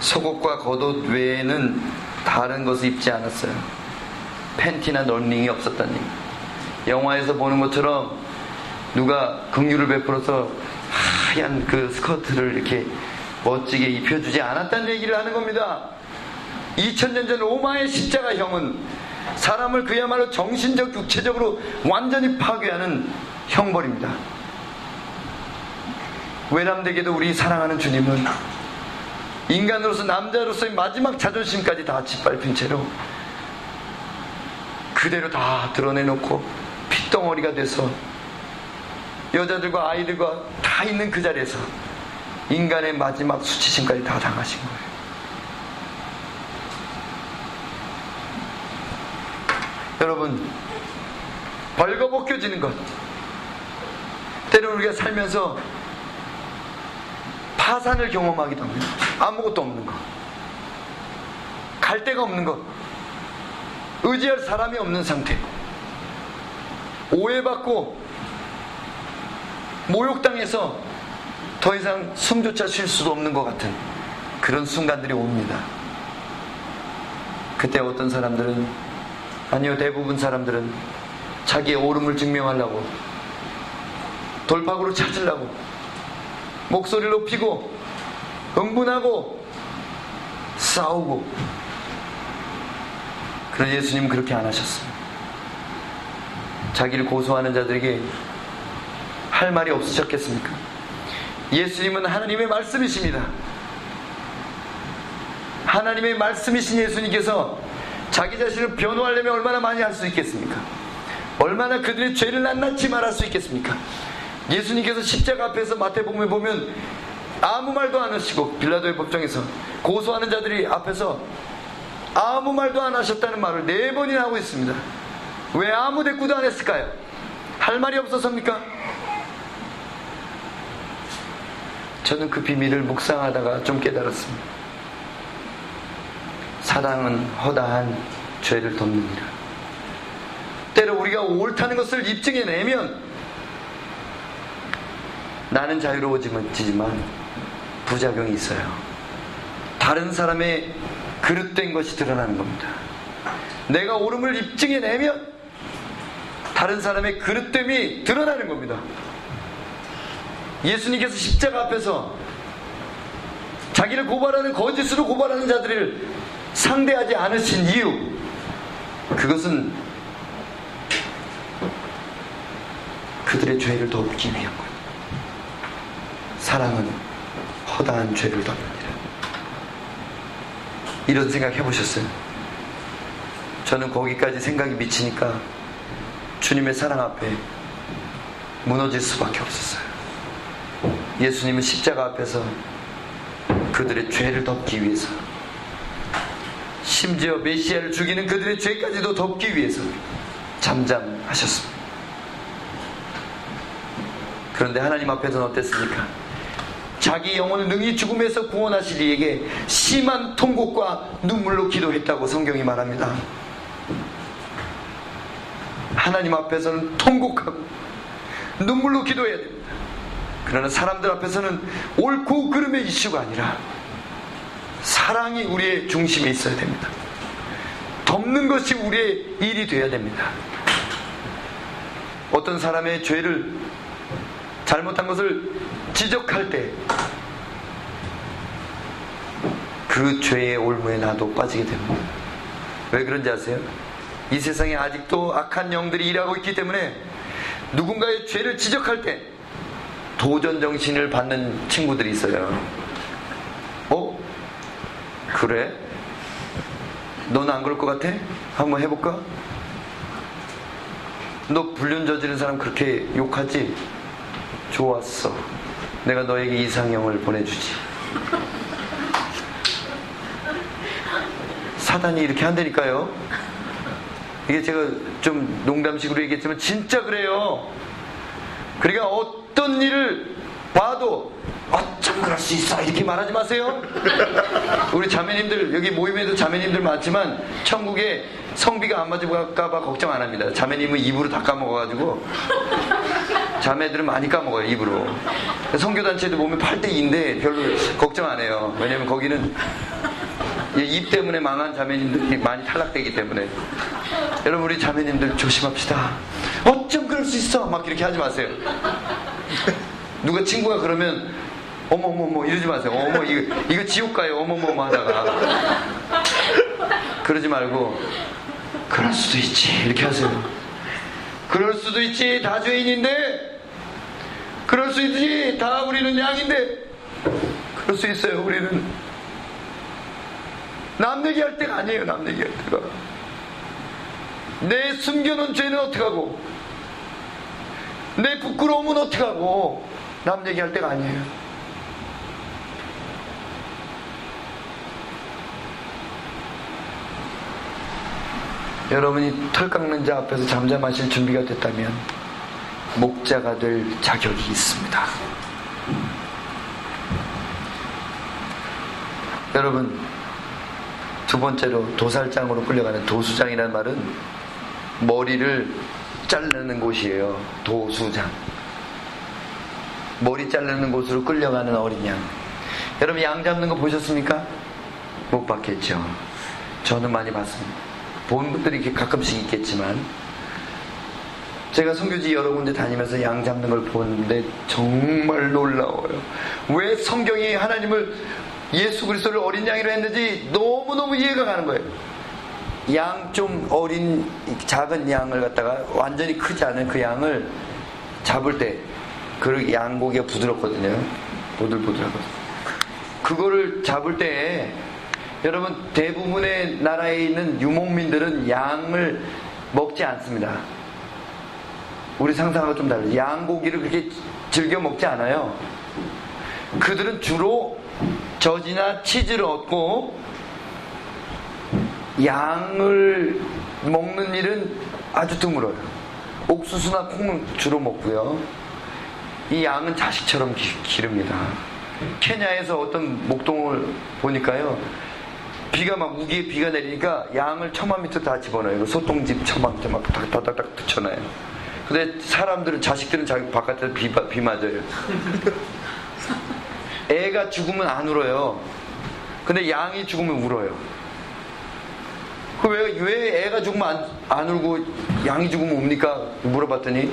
속옷과 겉옷 외에는 다른 것을 입지 않았어요. 팬티나 런닝이 없었다는 얘기. 영화에서 보는 것처럼 누가 긍휼을 베풀어서 하얀 그 스커트를 이렇게 멋지게 입혀주지 않았다는 얘기를 하는 겁니다. 2000년 전 로마의 십자가형은 사람을 그야말로 정신적, 육체적으로 완전히 파괴하는 형벌입니다. 외람되게도 우리 사랑하는 주님은 인간으로서 남자로서의 마지막 자존심까지 다 짓밟힌 채로 그대로 다 드러내놓고 핏덩어리가 돼서 여자들과 아이들과 다 있는 그 자리에서 인간의 마지막 수치심까지 다 당하신 거예요. 여러분, 벌거벗겨지는 것. 때로 우리가 살면서 파산을 경험하기도 합니다. 아무것도 없는 것. 갈 데가 없는 것. 의지할 사람이 없는 상태. 오해받고 모욕당해서 더 이상 숨조차 쉴 수도 없는 것 같은 그런 순간들이 옵니다. 그때 어떤 사람들은 아니요 대부분 사람들은 자기의 옳음을 증명하려고 돌파구를 찾으려고 목소리를 높이고 흥분하고 싸우고 그러나 예수님은 그렇게 안 하셨어요. 자기를 고소하는 자들에게 할 말이 없으셨겠습니까? 예수님은 하나님의 말씀이십니다. 하나님의 말씀이신 예수님께서 자기 자신을 변호하려면 얼마나 많이 할 수 있겠습니까? 얼마나 그들의 죄를 낱낱이 말할 수 있겠습니까? 예수님께서 십자가 앞에서 마태복음에 보면 아무 말도 안 하시고 빌라도의 법정에서 고소하는 자들이 앞에서 아무 말도 안 하셨다는 말을 네 번이나 하고 있습니다. 왜 아무 대꾸도 안 했을까요? 할 말이 없어서입니까? 저는 그 비밀을 묵상하다가 좀 깨달았습니다. 사랑은 허다한 죄를 덮느니라. 때로 우리가 옳다는 것을 입증해내면 나는 자유로워지지만 부작용이 있어요. 다른 사람의 그릇된 것이 드러나는 겁니다. 내가 옳음을 입증해내면 다른 사람의 그릇됨이 드러나는 겁니다. 예수님께서 십자가 앞에서 자기를 고발하는 거짓으로 고발하는 자들을 상대하지 않으신 이유 그것은 그들의 죄를 덮기 위한 거예요. 사랑은 허다한 죄를 덮느니라. 이런 생각 해보셨어요? 저는 거기까지 생각이 미치니까 주님의 사랑 앞에 무너질 수밖에 없었어요. 예수님은 십자가 앞에서 그들의 죄를 덮기 위해서 심지어 메시아를 죽이는 그들의 죄까지도 덮기 위해서 잠잠하셨습니다. 그런데 하나님 앞에서는 어땠습니까? 자기 영혼을 능히 죽음에서 구원하실 이에게 심한 통곡과 눈물로 기도했다고 성경이 말합니다. 하나님 앞에서는 통곡하고 눈물로 기도해야 됩니다. 그러나 사람들 앞에서는 옳고 그름의 이슈가 아니라 사랑이 우리의 중심에 있어야 됩니다. 덮는 것이 우리의 일이 되어야 됩니다. 어떤 사람의 죄를 잘못한 것을 지적할 때 그 죄의 올무에 나도 빠지게 됩니다. 왜 그런지 아세요? 이 세상에 아직도 악한 영들이 일하고 있기 때문에 누군가의 죄를 지적할 때 도전 정신을 받는 친구들이 있어요. 어? 그래? 너는 안 그럴 것 같아? 한번 해볼까? 너 불륜 저지른 사람 그렇게 욕하지? 좋았어. 내가 너에게 이상형을 보내주지. 사단이 이렇게 한다니까요. 이게 제가 좀 농담식으로 얘기했지만 진짜 그래요. 그러니까 어떤 일을 봐도 어쩜 그럴 수 있어 이렇게 말하지 마세요. 우리 자매님들 여기 모임에도 자매님들 많지만 천국에 성비가 안 맞을까봐 걱정 안 합니다. 자매님은 입으로 다 까먹어가지고 자매들은 많이 까먹어요 입으로. 성교단체도 보면 8대 2인데 별로 걱정 안 해요. 왜냐면 거기는 입 때문에 망한 자매님들이 많이 탈락되기 때문에 여러분 우리 자매님들 조심합시다. 어쩜 그럴 수 있어 막 이렇게 하지 마세요. 누가 친구가 그러면 어머머머 이러지 마세요. 어머 이거 이거 지옥 가요. 어머머머 하다가 그러지 말고 그럴 수도 있지 이렇게 하세요. 그럴 수도 있지 다 죄인인데 그럴 수 있지 다 우리는 양인데 그럴 수 있어요 우리는 남 얘기할 때가 아니에요 남 얘기할 때가. 내 숨겨놓은 죄는 어떡하고? 내 부끄러움은 어떡하고? 남 얘기할 때가 아니에요. 여러분이 털 깎는 자 앞에서 잠잠하실 준비가 됐다면 목자가 될 자격이 있습니다. 여러분 두 번째로 도살장으로 끌려가는 도수장이라는 말은 머리를 자르는 곳이에요. 도수장. 머리 자르는 곳으로 끌려가는 어린 양. 여러분 양 잡는 거 보셨습니까? 못 봤겠죠. 저는 많이 봤습니다. 본 분들이 가끔씩 있겠지만 제가 성교지 여러 군데 다니면서 양 잡는 걸 보는데 정말 놀라워요. 왜 성경이 하나님을 예수 그리스도를 어린 양이로 했는지 너무너무 이해가 가는 거예요. 양 좀 어린 작은 양을 갖다가 완전히 크지 않은 그 양을 잡을 때 그 양고기가 부드럽거든요. 보들보들하거든요. 그거를 잡을 때 여러분 대부분의 나라에 있는 유목민들은 양을 먹지 않습니다. 우리 상상과 좀 달라요. 양고기를 그렇게 즐겨 먹지 않아요. 그들은 주로 젖이나 치즈를 얻고 양을 먹는 일은 아주 드물어요. 옥수수나 콩을 주로 먹고요. 이 양은 자식처럼 기 릅니다. 케냐에서 어떤 목동을 보니까요. 비가 막 우기에 비가 내리니까 양을 천만 미터 다 집어넣어요. 소똥집 천만 미터 막 딱딱딱 붙여놔요. 근데 사람들은 자식들은 자기 바깥에서 비, 비 맞아요. 애가 죽으면 안 울어요. 근데 양이 죽으면 울어요. 그 왜, 왜 애가 죽으면 안, 안 울고 양이 죽으면 웁니까? 물어봤더니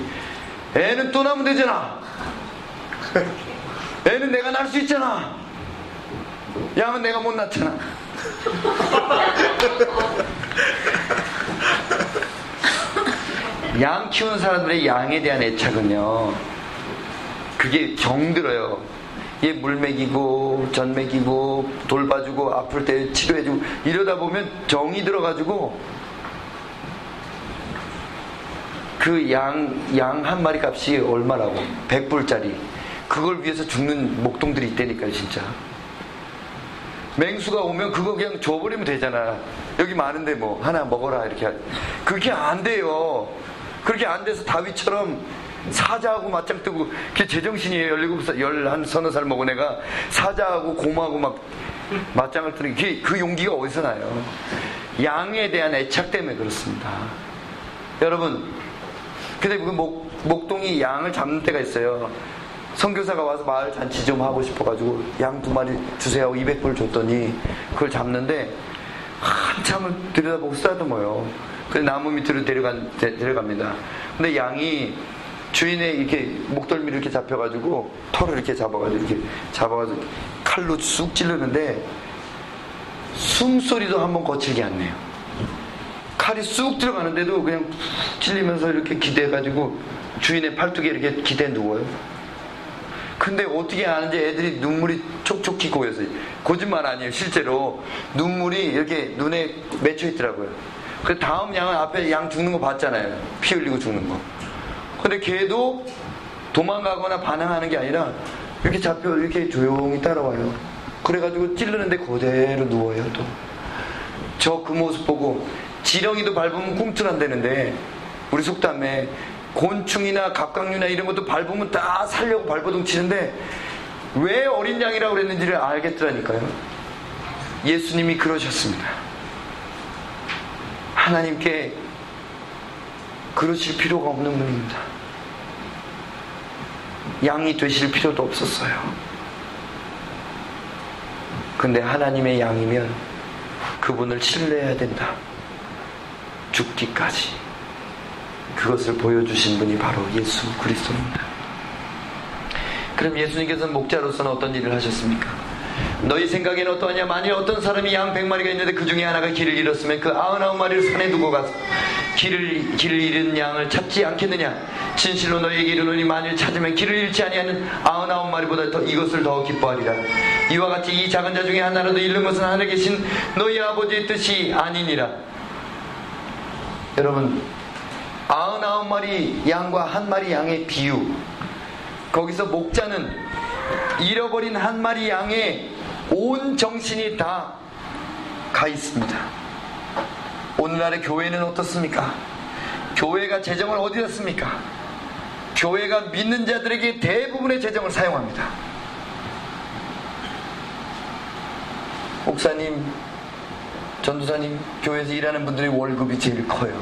애는 또 나면 되잖아. 애는 내가 낳을 수 있잖아. 양은 내가 못 낳잖아. *laughs* 양 키우는 사람들의 양에 대한 애착은요, 그게 정들어요. 얘 물 먹이고, 전 먹이고, 돌봐주고, 아플 때 치료해주고, 이러다 보면 정이 들어가지고, 그 양, 양 한 마리 값이 얼마라고? 100불짜리. 그걸 위해서 죽는 목동들이 있다니까요, 진짜. 맹수가 오면 그거 그냥 줘버리면 되잖아. 여기 많은데 뭐, 하나 먹어라, 이렇게. 그게 안 돼요. 그렇게 안 돼서 다윗처럼 사자하고 맞짱 뜨고 제정신이에요. 17살, 11 서너 살 먹은 애가 사자하고 곰하고 막 맞짱을 뜨는 게 그 용기가 어디서 나요? 양에 대한 애착 때문에 그렇습니다. 여러분, 근데 그 목, 목동이 양을 잡는 때가 있어요. 선교사가 와서 마을 잔치 좀 하고 싶어가지고 양 두 마리 주세요 하고 200불 줬더니 그걸 잡는데 한참을 들여다보고 쓰다듬어요. 그래서 나무 밑으로 데려간, 데려갑니다. 근데 양이 주인의 이렇게 목덜미를 이렇게 잡혀가지고 털을 이렇게 잡아가지고 이렇게 잡아가지고 칼로 쑥 찌르는데 숨소리도 한번 거칠게 안 내요. 칼이 쑥 들어가는데도 그냥 찔리면서 이렇게 기대가지고 주인의 팔뚝에 이렇게 기대 누워요. 근데 어떻게 아는지 애들이 눈물이 촉촉히 고여서 거짓말 아니에요. 실제로 눈물이 이렇게 눈에 맺혀 있더라고요. 그 다음 양은 앞에 양 죽는 거 봤잖아요. 피 흘리고 죽는 거. 근데 걔도 도망가거나 반항하는 게 아니라 이렇게 잡혀 이렇게 조용히 따라와요. 그래가지고 찔르는데 그대로 누워요 또. 저 그 모습 보고 지렁이도 밟으면 꿈틀한다는데 우리 속담에 곤충이나 갑각류나 이런 것도 밟으면 다 살려고 발버둥 치는데 왜 어린 양이라고 그랬는지를 알겠더라니까요. 예수님이 그러셨습니다. 하나님께 그러실 필요가 없는 분입니다. 양이 되실 필요도 없었어요. 근데 하나님의 양이면 그분을 신뢰해야 된다. 죽기까지. 그것을 보여주신 분이 바로 예수 그리스도입니다. 그럼 예수님께서는 목자로서는 어떤 일을 하셨습니까? 너희 생각에는 어떠하냐? 만일 어떤 사람이 양 100마리가 있는데 그 중에 하나가 길을 잃었으면 그 99마리를 산에 두고 가서 길을, 길을 잃은 양을 찾지 않겠느냐? 진실로 너희에게 이르노니 만일 찾으면 길을 잃지 아니하는 99마리보다 더 이것을 더 기뻐하리라. 이와 같이 이 작은 자 중에 하나라도 잃는 것은 하늘에 계신 너희 아버지의 뜻이 아니니라. 여러분, 99마리 양과 한 마리 양의 비유. 거기서 목자는 잃어버린 한 마리 양의 온 정신이 다 가 있습니다. 오늘날의 교회는 어떻습니까? 교회가 재정을 어디다 씁니까? 교회가 믿는 자들에게 대부분의 재정을 사용합니다. 목사님, 전도사님, 교회에서 일하는 분들의 월급이 제일 커요.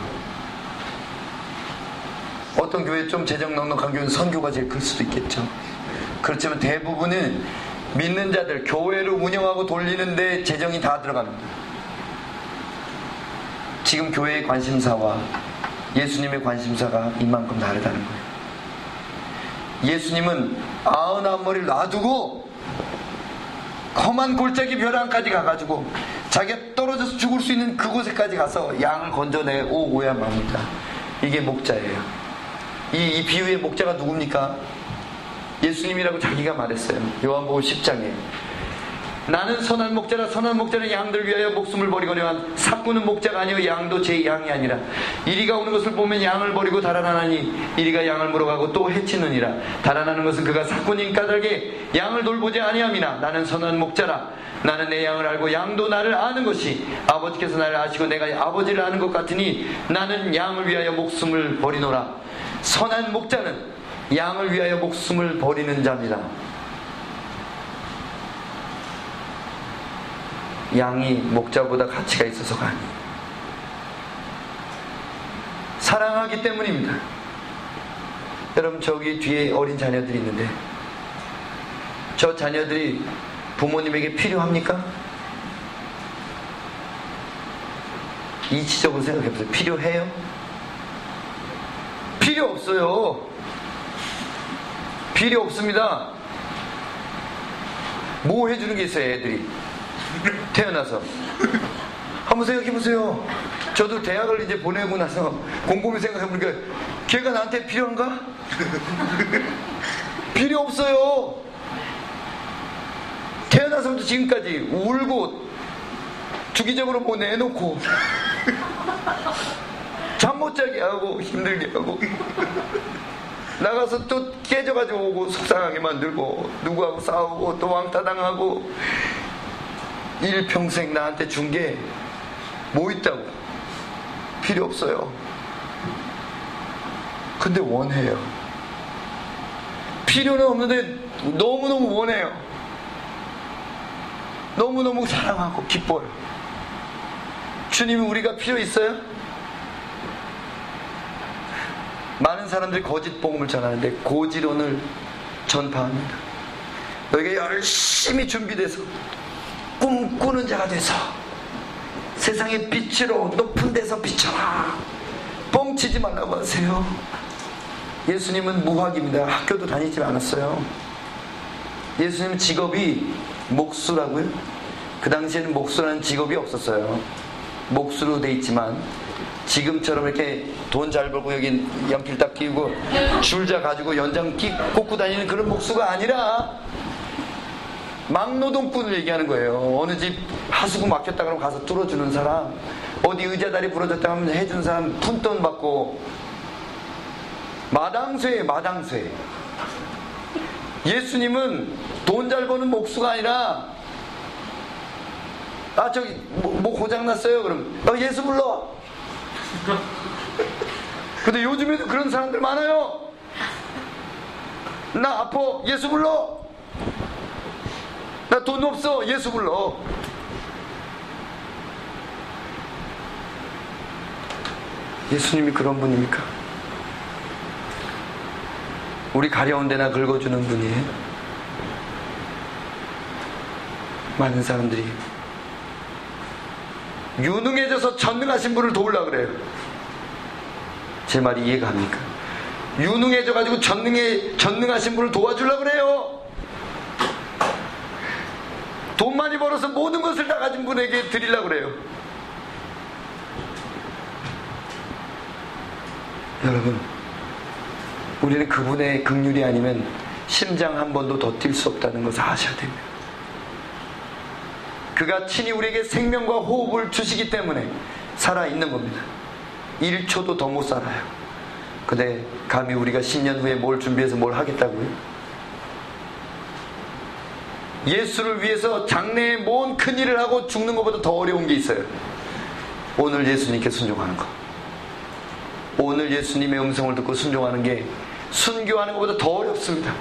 어떤 교회 좀 재정 넉넉한 교회는 선교가 제일 클 수도 있겠죠. 그렇지만 대부분은 믿는 자들, 교회를 운영하고 돌리는데 재정이 다 들어갑니다. 지금 교회의 관심사와 예수님의 관심사가 이만큼 다르다는 거예요. 예수님은 아흔아홉 머리를 놔두고 험한 골짜기 벼랑까지 가가지고 자기가 떨어져서 죽을 수 있는 그곳에까지 가서 양을 건져내 오고야 맙니다. 이게 목자예요. 이, 이 비유의 목자가 누굽니까? 예수님이라고 자기가 말했어요. 요한복음 10장에. 나는 선한 목자라 선한 목자는 양들 위하여 목숨을 버리거니와 사꾸는 목자가 아니요 양도 제 양이 아니라. 이리가 오는 것을 보면 양을 버리고 달아나니 이리가 양을 물어가고 또 해치느니라. 달아나는 것은 그가 사꾸님 까닭에 양을 돌보지 아니함이나 나는 선한 목자라. 나는 내 양을 알고 양도 나를 아는 것이 아버지께서 나를 아시고 내가 아버지를 아는 것 같으니 나는 양을 위하여 목숨을 버리노라. 선한 목자는 양을 위하여 목숨을 버리는 자입니다. 양이 목자보다 가치가 있어서가 아니에요. 사랑하기 때문입니다. 여러분 저기 뒤에 어린 자녀들이 있는데 저 자녀들이 부모님에게 필요합니까? 이치적으로 생각해 보세요. 필요해요? 필요 없어요. 필요 없습니다. 뭐 해주는 게 있어요, 애들이. 태어나서. 한번 생각해 보세요. 저도 대학을 이제 보내고 나서 곰곰이 생각해 보니까 걔가 나한테 필요한가? 필요 없어요. 태어나서부터 지금까지 울고 주기적으로 뭐 내놓고 잠 못 자게 하고 힘들게 하고 나가서 또 깨져가지고 오고 속상하게 만들고 누구하고 싸우고 또 왕따 당하고 일평생 나한테 준 게 뭐 있다고? 필요 없어요. 근데 원해요. 필요는 없는데 너무너무 원해요. 너무너무 사랑하고 기뻐요. 주님이 우리가 필요 있어요? 많은 사람들이 거짓 복음을 전하는데 고지론을 전파합니다. 너희가 열심히 준비돼서 꿈꾸는 자가 돼서 세상의 빛으로 높은 데서 비춰라. 뻥치지 말라고 하세요. 예수님은 무학입니다. 학교도 다니지 않았어요. 예수님 직업이 목수라고요? 그 당시에는 목수라는 직업이 없었어요. 목수로 돼 있지만 지금처럼 이렇게 돈 잘 벌고 여기 연필 딱 끼우고 줄자 가지고 연장 끼 꽂고 다니는 그런 목수가 아니라 막노동꾼을 얘기하는 거예요. 어느 집 하수구 막혔다 그러면 가서 뚫어주는 사람, 어디 의자 다리 부러졌다 하면 해준 사람 푼돈 받고 마당쇠에 마당쇠. 예수님은 돈 잘 버는 목수가 아니라 아 저기 뭐, 뭐 고장 났어요 그럼 아, 예수 불러 *laughs* 근데 요즘에도 그런 사람들 많아요. 나 아파. 예수 불러. 나 돈 없어. 예수 불러. 예수님이 그런 분입니까? 우리 가려운 데나 긁어주는 분이에요. 많은 사람들이 유능해져서 전능하신 분을 도우려 그래요. 제 말이 이해가 갑니까? 유능해져 가지고 전능해, 전능하신 분을 도와주려 그래요. 돈 많이 벌어서 모든 것을 다 가진 분에게 드리려 그래요. 여러분, 우리는 그분의 극률이 아니면 심장 한 번도 더 뛸 수 없다는 것을 아셔야 됩니다. 그가 친히 우리에게 생명과 호흡을 주시기 때문에 살아있는 겁니다. 1초도 더 못 살아요. 근데 감히 우리가 10년 후에 뭘 준비해서 뭘 하겠다고요? 예수를 위해서 장래에 뭔 큰일을 하고 죽는 것보다 더 어려운 게 있어요. 오늘 예수님께 순종하는 거. 오늘 예수님의 음성을 듣고 순종하는 게 순교하는 것보다 더 어렵습니다.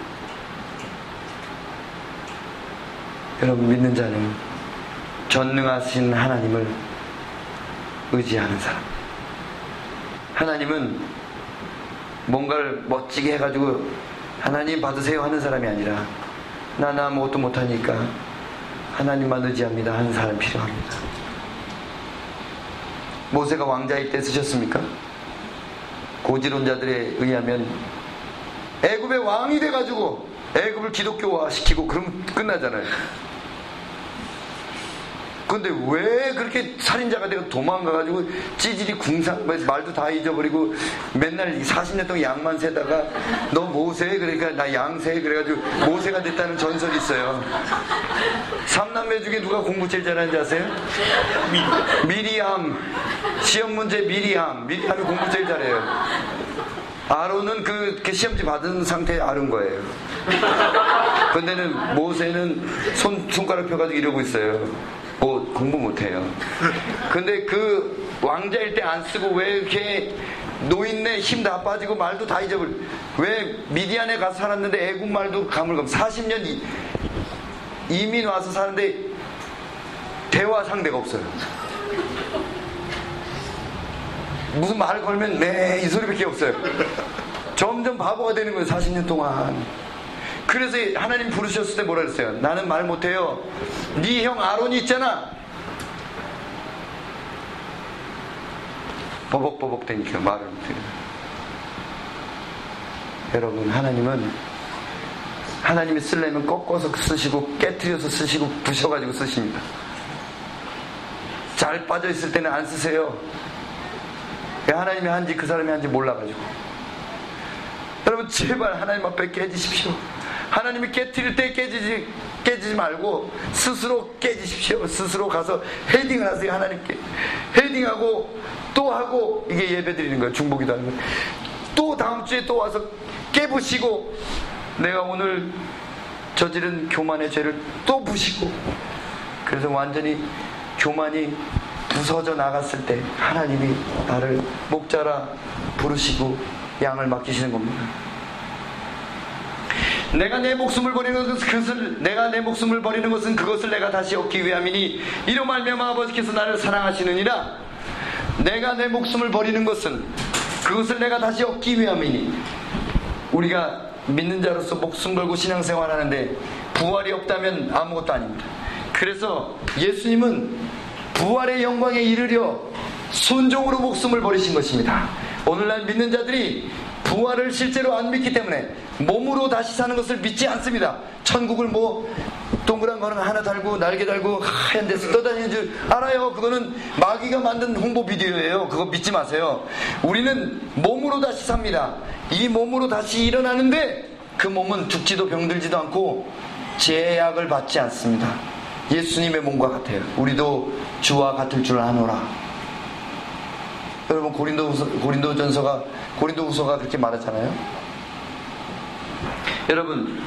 여러분 믿는 자는 전능하신 하나님을 의지하는 사람. 하나님은 뭔가를 멋지게 해가지고 하나님 받으세요 하는 사람이 아니라 나는 아무것도 못하니까 하나님만 의지합니다 하는 사람이 필요합니다. 모세가 왕자일 때 쓰셨습니까? 고지론자들에 의하면 애굽의 왕이 돼가지고 애굽을 기독교화 시키고 그럼 끝나잖아요. 근데 왜 그렇게 살인자가 되고 도망가가지고 찌질이 궁상, 말도 다 잊어버리고 맨날 40년 동안 양만 세다가 너 모세? 그러니까 나 양세? 그래가지고 모세가 됐다는 전설이 있어요. 삼남매 중에 누가 공부 제일 잘하는지 아세요? 미리암. 시험 문제 미리암. 미리암이 공부 제일 잘해요. 아론은 그, 그 시험지 받은 상태에 아른 거예요. 근데는 모세는 손, 손가락 펴가지고 이러고 있어요. 뭐 공부 못해요. 근데 그 왕자일 때 안 쓰고 왜 이렇게 노인네 힘 다 빠지고 말도 다 잊어버려. 왜 미디안에 가서 살았는데 애국 말도 가물가물 40년 이, 이민 와서 사는데 대화 상대가 없어요. 무슨 말 걸면 네 이 소리밖에 없어요. 점점 바보가 되는 거예요. 40년 동안. 그래서 하나님 부르셨을 때 뭐라 그랬어요? 나는 말 못해요. 네 형 아론이 있잖아. 버벅버벅 되니까 말을 못해요. 여러분 하나님은 하나님이 쓰려면 꺾어서 쓰시고 깨뜨려서 쓰시고 부셔가지고 쓰십니다. 잘 빠져있을 때는 안 쓰세요. 하나님이 한지 그 사람이 한지 몰라가지고. 여러분 제발 하나님 앞에 깨지십시오. 하나님이 깨뜨릴 때 깨지지, 깨지지 말고 스스로 깨지십시오. 스스로 가서 헤딩을 하세요. 하나님께. 헤딩하고 또 하고 이게 예배 드리는 거예요. 중보기도 하는 거예요. 또 다음 주에 또 와서 깨부시고 내가 오늘 저지른 교만의 죄를 또 부시고 그래서 완전히 교만이 부서져 나갔을 때 하나님이 나를 목자라 부르시고 양을 맡기시는 겁니다. 내가 내 목숨을 버리는 것은 그것을 내가 내 목숨을 버리는 것은 그것을 내가 다시 얻기 위함이니 이로 말미암아 아버지께서 나를 사랑하시느니라 내가 내 목숨을 버리는 것은 그것을 내가 다시 얻기 위함이니 우리가 믿는 자로서 목숨 걸고 신앙생활 하는데 부활이 없다면 아무것도 아닙니다. 그래서 예수님은 부활의 영광에 이르려 순종으로 목숨을 버리신 것입니다. 오늘날 믿는 자들이 부활을 실제로 안 믿기 때문에 몸으로 다시 사는 것을 믿지 않습니다. 천국을 뭐 동그란 거는 하나 달고 날개 달고 하얀 데서 떠다니는 줄 알아요. 그거는 마귀가 만든 홍보 비디오예요. 그거 믿지 마세요. 우리는 몸으로 다시 삽니다. 이 몸으로 다시 일어나는데 그 몸은 죽지도 병들지도 않고 제약을 받지 않습니다. 예수님의 몸과 같아요. 우리도 주와 같을 줄 아노라. 여러분 고린도 고린도전서가 고린도후서가 그렇게 말하잖아요. 여러분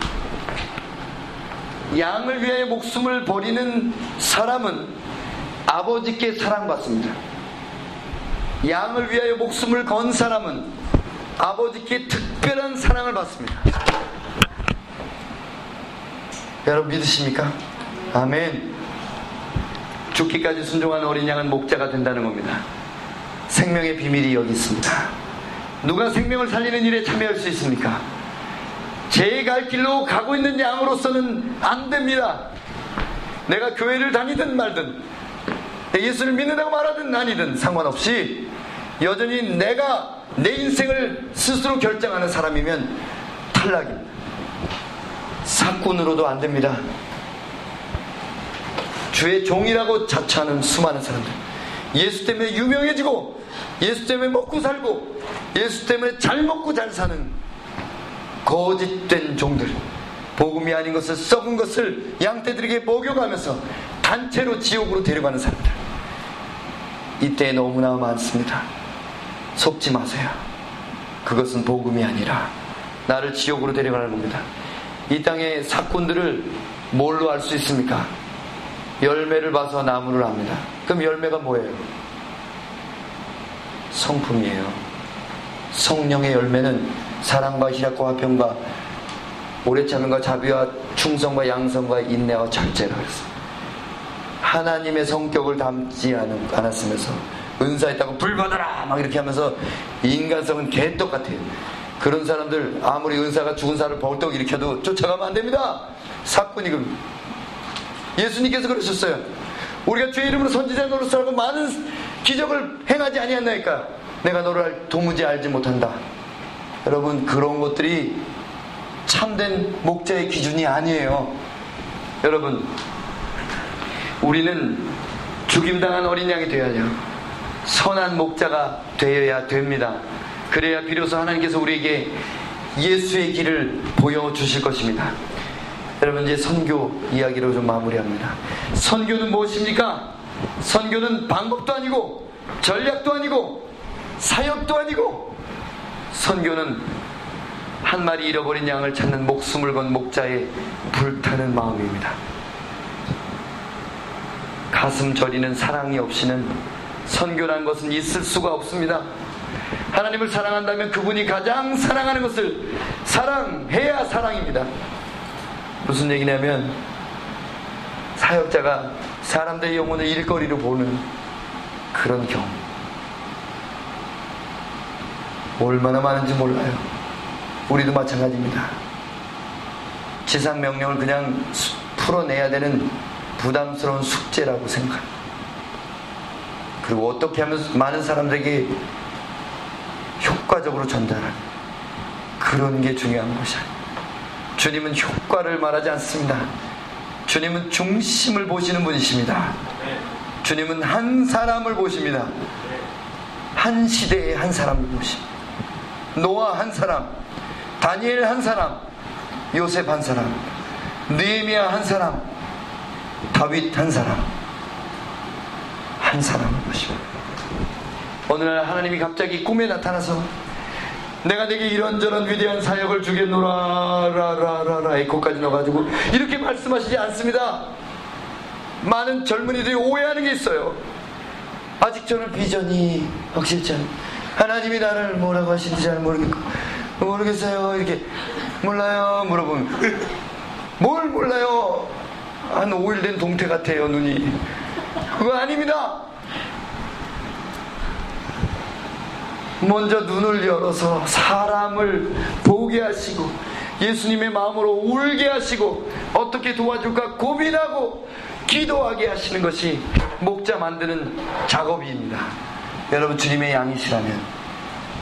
양을 위하여 목숨을 버리는 사람은 아버지께 사랑받습니다. 양을 위하여 목숨을 건 사람은 아버지께 특별한 사랑을 받습니다. 여러분 믿으십니까? 아멘. 죽기까지 순종한 어린 양은 목자가 된다는 겁니다. 생명의 비밀이 여기 있습니다. 누가 생명을 살리는 일에 참여할 수 있습니까? 제 갈 길로 가고 있는 양으로서는 안 됩니다. 내가 교회를 다니든 말든 예수를 믿는다고 말하든 아니든 상관없이 여전히 내가 내 인생을 스스로 결정하는 사람이면 탈락입니다. 사꾼으로도 안 됩니다. 주의 종이라고 자처하는 수많은 사람들. 예수 때문에 유명해지고 예수 때문에 먹고 살고 예수 때문에 잘 먹고 잘 사는 거짓된 종들 복음이 아닌 것을 썩은 것을 양떼들에게 먹여가면서 단체로 지옥으로 데려가는 사람들. 이때 너무나 많습니다. 속지 마세요. 그것은 복음이 아니라 나를 지옥으로 데려가는 겁니다. 이 땅의 사건들을 뭘로 알 수 있습니까? 열매를 봐서 나무를 압니다. 그럼 열매가 뭐예요? 성품이에요. 성령의 열매는 사랑과 희락과 화평과 오래 참음과 자비와 충성과 양성과 인내와 절제라 그랬어요. 하나님의 성격을 담지 않았으면서 은사 있다고 불 받아라 막 이렇게 하면서 인간성은 개떡같아요. 그런 사람들 아무리 은사가 죽은 사람을 벌떡 일으켜도 쫓아가면 안 됩니다. 사건이 그 예수님께서 그러셨어요. 우리가 주의 이름으로 선지자 노릇하고 많은 기적을 행하지 아니했나이까 내가 너를 도무지 알지 못한다. 여러분 그런 것들이 참된 목자의 기준이 아니에요. 여러분 우리는 죽임당한 어린 양이 되어야 선한 목자가 되어야 됩니다. 그래야 비로소 하나님께서 우리에게 예수의 길을 보여주실 것입니다. 여러분 이제 선교 이야기로 좀 마무리합니다. 선교는 무엇입니까? 선교는 방법도 아니고 전략도 아니고 사역도 아니고 선교는 한 마리 잃어버린 양을 찾는 목숨을 건 목자의 불타는 마음입니다. 가슴 저리는 사랑이 없이는 선교란 것은 있을 수가 없습니다. 하나님을 사랑한다면 그분이 가장 사랑하는 것을 사랑해야 사랑입니다. 무슨 얘기냐면 사역자가 사람들의 영혼을 일거리로 보는 그런 경우. 얼마나 많은지 몰라요. 우리도 마찬가지입니다. 지상 명령을 그냥 풀어내야 되는 부담스러운 숙제라고 생각합니다. 그리고 어떻게 하면 많은 사람들에게 효과적으로 전달하는 그런 게 중요한 것이야. 주님은 효과를 말하지 않습니다. 주님은 중심을 보시는 분이십니다. 주님은 한 사람을 보십니다. 한 시대의 한 사람을 보십니다. 노아 한 사람, 다니엘 한 사람, 요셉 한 사람, 느헤미야 한 사람, 다윗 한 사람, 한 사람을 보십니다. 어느 날 하나님이 갑자기 꿈에 나타나서 내가 내게 이런저런 위대한 사역을 주겠노라 라라라라 에코까지 넣어가지고 이렇게 말씀하시지 않습니다. 많은 젊은이들이 오해하는 게 있어요. 아직 저는 비전이 확실치 않 하나님이 나를 뭐라고 하시는지 잘 모르겠고 모르겠어요. 이렇게 몰라요. 물어보면. 뭘 몰라요? 한 5일 된 동태 같아요 눈이. 그거 아닙니다 먼저 눈을 열어서 사람을 보게 하시고 예수님의 마음으로 울게 하시고 어떻게 도와줄까 고민하고 기도하게 하시는 것이 목자 만드는 작업입니다. 여러분 주님의 양이시라면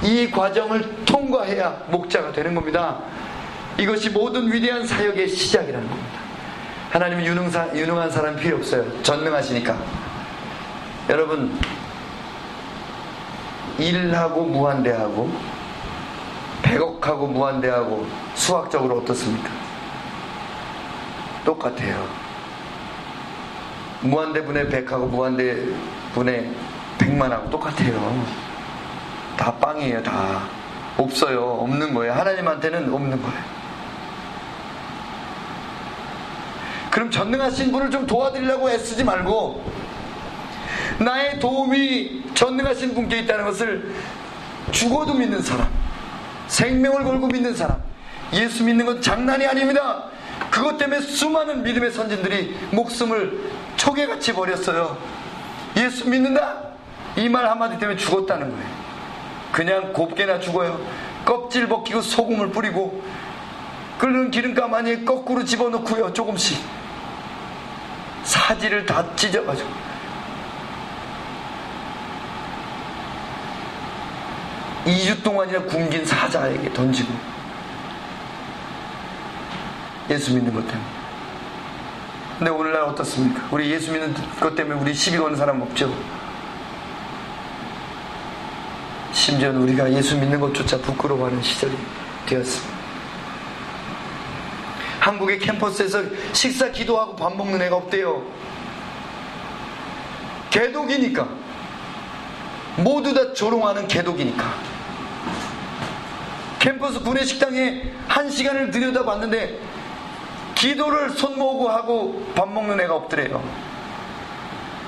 이 과정을 통과해야 목자가 되는 겁니다. 이것이 모든 위대한 사역의 시작이라는 겁니다. 하나님은 유능한 사람 필요 없어요. 전능하시니까. 여러분 일하고 무한대하고 100억하고 무한대하고 수학적으로 어떻습니까? 똑같아요. 무한대분의 100하고 무한대분의 100만하고 똑같아요. 다 빵이에요, 다. 없어요. 없는 거예요. 하나님한테는 없는 거예요. 그럼 전능하신 분을 좀 도와드리려고 애쓰지 말고 나의 도움이 전능하신 분께 있다는 것을 죽어도 믿는 사람, 생명을 걸고 믿는 사람, 예수 믿는 건 장난이 아닙니다. 그것 때문에 수많은 믿음의 선진들이 목숨을 초계같이 버렸어요. 예수 믿는다? 이 말 한마디 때문에 죽었다는 거예요. 그냥 곱게나 죽어요. 껍질 벗기고 소금을 뿌리고 끓는 기름감 안에 거꾸로 집어넣고요. 조금씩. 사지를 다 찢어가지고. 2주 동안이나 굶긴 사자에게 던지고 예수 믿는 것 때문에. 근데 오늘날 어떻습니까? 우리 예수 믿는 것 때문에 우리 시비 거는 사람 없죠? 심지어는 우리가 예수 믿는 것조차 부끄러워하는 시절이 되었습니다. 한국의 캠퍼스에서 식사 기도하고 밥 먹는 애가 없대요. 개독이니까. 모두 다 조롱하는 개독이니까 캠퍼스 구내식당에 한 시간을 들여다봤는데 기도를 손 모으고 하고 밥 먹는 애가 없더래요.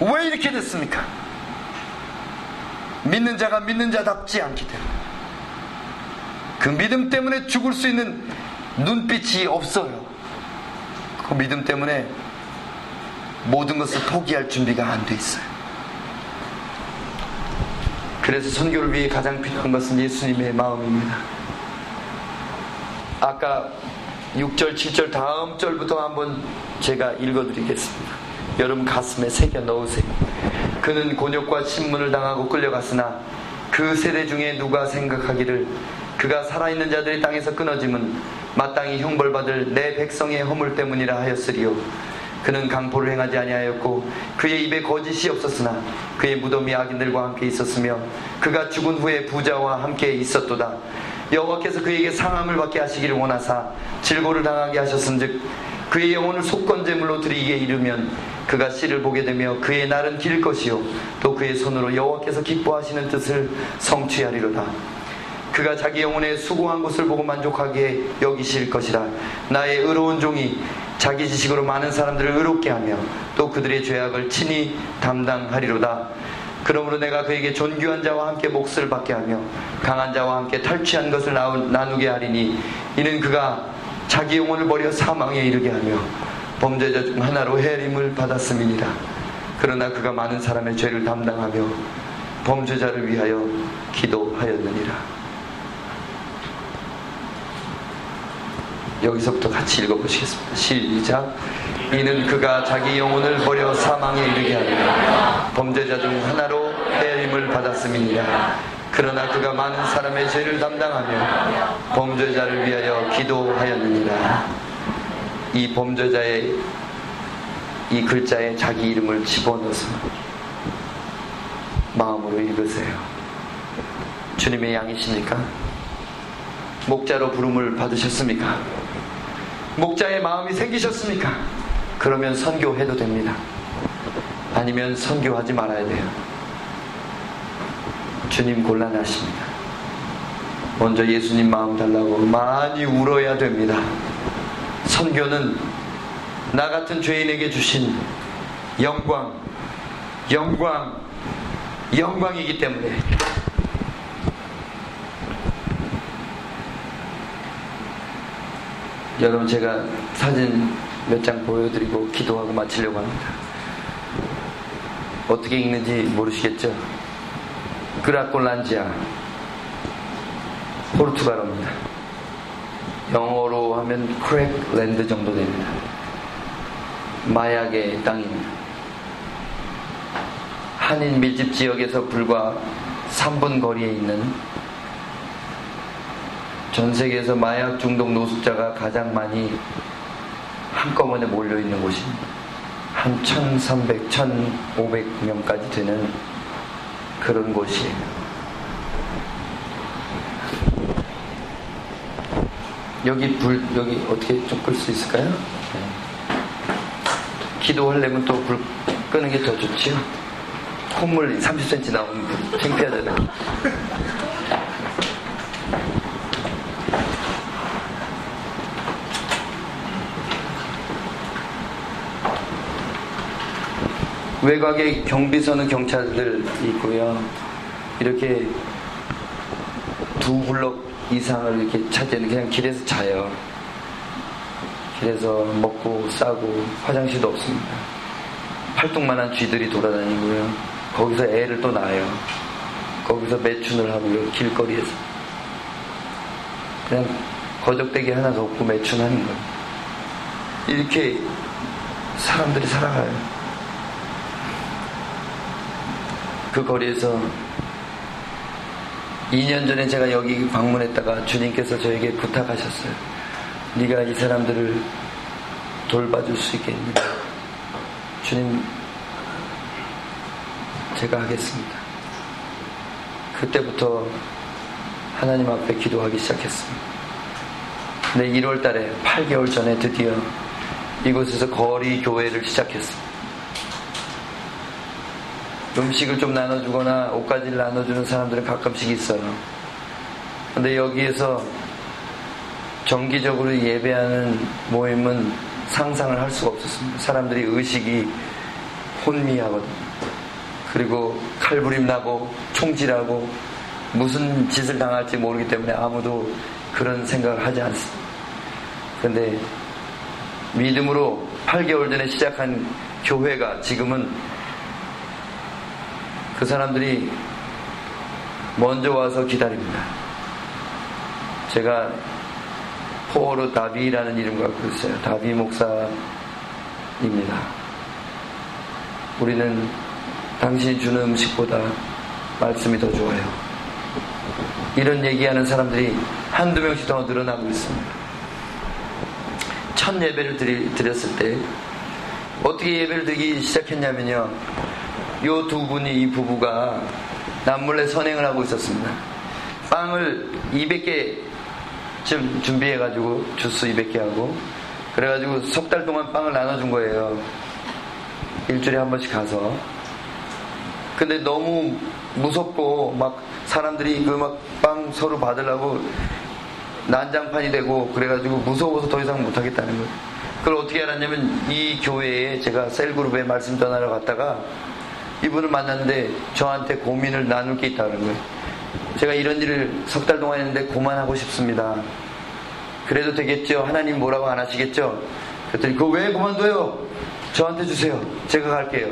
왜 이렇게 됐습니까? 믿는 자가 믿는 자답지 않기 때문에. 그 믿음 때문에 죽을 수 있는 눈빛이 없어요. 그 믿음 때문에 모든 것을 포기할 준비가 안 돼 있어요. 그래서 선교를 위해 가장 필요한 것은 예수님의 마음입니다. 아까 6절, 7절 다음 절부터 한번 제가 읽어드리겠습니다. 여러분 가슴에 새겨 넣으세요. 그는 곤욕과 신문을 당하고 끌려갔으나 그 세대 중에 누가 생각하기를 그가 살아있는 자들이 땅에서 끊어짐은 마땅히 형벌받을 내 백성의 허물 때문이라 하였으리요. 그는 강포를 행하지 아니하였고 그의 입에 거짓이 없었으나 그의 무덤이 악인들과 함께 있었으며 그가 죽은 후에 부자와 함께 있었도다. 여호와께서 그에게 상함을 받게 하시기를 원하사 질고를 당하게 하셨은즉 그의 영혼을 속건제물로 드리기에 이르면 그가 씨를 보게 되며 그의 날은 길 것이요 또 그의 손으로 여호와께서 기뻐하시는 뜻을 성취하리로다. 그가 자기 영혼의 수고한 것을 보고 만족하게 여기실 것이라 나의 의로운 종이 자기 지식으로 많은 사람들을 의롭게 하며 또 그들의 죄악을 친히 담당하리로다. 그러므로 내가 그에게 존귀한 자와 함께 몫을 받게 하며 강한 자와 함께 탈취한 것을 나누게 하리니 이는 그가 자기 영혼을 버려 사망에 이르게 하며 범죄자 중 하나로 해림을 받았음이니라. 그러나 그가 많은 사람의 죄를 담당하며 범죄자를 위하여 기도하였느니라. 여기서부터 같이 읽어보시겠습니다. 시작. 이는 그가 자기 영혼을 버려 사망에 이르게 하며 범죄자 중 하나로 해임을 받았음이니라. 그러나 그가 많은 사람의 죄를 담당하며 범죄자를 위하여 기도하였느니라. 이 범죄자의 이 글자에 자기 이름을 집어넣어서 마음으로 읽으세요. 주님의 양이십니까? 목자로 부름을 받으셨습니까? 목자의 마음이 생기셨습니까? 그러면 선교해도 됩니다. 아니면 선교하지 말아야 돼요. 주님 곤란하십니다. 먼저 예수님 마음 달라고 많이 울어야 됩니다. 선교는 나 같은 죄인에게 주신 영광, 영광, 영광이기 때문에 여러분 제가 사진 몇 장 보여드리고 기도하고 마치려고 합니다. 어떻게 읽는지 모르시겠죠? Cracolândia 포르투갈어입니다. 영어로 하면 Crackland 정도 됩니다. 마약의 땅입니다. 한인 밀집 지역에서 불과 3분 거리에 있는 전 세계에서 마약 중독 노숙자가 가장 많이 한꺼번에 몰려있는 곳이 한 1300, 1500명까지 되는 그런 곳이에요. 여기 불, 여기 어떻게 좀 끌 수 있을까요? 네. 기도하려면 또 불 끄는 게 더 좋지요? 콧물 30cm 나오면 창피하잖아요. 외곽에 경비서는 경찰들 있고요. 이렇게 두 블럭 이상을 이렇게 차지하는 그냥 길에서 자요. 길에서 먹고 싸고 화장실도 없습니다. 팔뚝만한 쥐들이 돌아다니고요. 거기서 애를 또 낳아요. 거기서 매춘을 하고요. 길거리에서. 그냥 거적대기 하나도 없고 매춘하는 거예요. 이렇게 사람들이 살아가요. 그 거리에서 2년 전에 제가 여기 방문했다가 주님께서 저에게 부탁하셨어요. 네가 이 사람들을 돌봐줄 수 있겠니? 주님, 제가 하겠습니다. 그때부터 하나님 앞에 기도하기 시작했습니다. 근데 1월 달에 8개월 전에 드디어 이곳에서 거리 교회를 시작했습니다. 음식을 좀 나눠주거나 옷가지를 나눠주는 사람들은 가끔씩 있어요. 근데 여기에서 정기적으로 예배하는 모임은 상상을 할 수가 없었습니다. 사람들이 의식이 혼미하거든요. 그리고 칼부림 나고 총질하고 무슨 짓을 당할지 모르기 때문에 아무도 그런 생각을 하지 않습니다. 그런데 믿음으로 8개월 전에 시작한 교회가 지금은 그 사람들이 먼저 와서 기다립니다. 제가 포어로 다비라는 이름 갖고 있어요. 다비 목사입니다. 우리는 당신이 주는 음식보다 말씀이 더 좋아요. 이런 얘기하는 사람들이 한두 명씩 더 늘어나고 있습니다. 첫 예배를 드리, 드렸을 때 어떻게 예배를 드리기 시작했냐면요. 요 두 분이 이 부부가 남몰래 선행을 하고 있었습니다. 빵을 200개 좀 준비해가지고 주스 200개 하고 그래가지고 석 달 동안 빵을 나눠준 거예요. 일주일에 한 번씩 가서. 근데 너무 무섭고 막 사람들이 그 막 빵 서로 받으려고 난장판이 되고 그래가지고 무서워서 더 이상 못하겠다는 거예요. 그걸 어떻게 알았냐면 이 교회에 제가 셀그룹에 말씀 전하러 갔다가 이분을 만났는데 저한테 고민을 나눌 게 있다는 거예요. 제가 이런 일을 석 달 동안 했는데 그만하고 싶습니다. 그래도 되겠죠? 하나님 뭐라고 안 하시겠죠? 그랬더니 그거 왜 그만둬요? 저한테 주세요. 제가 갈게요.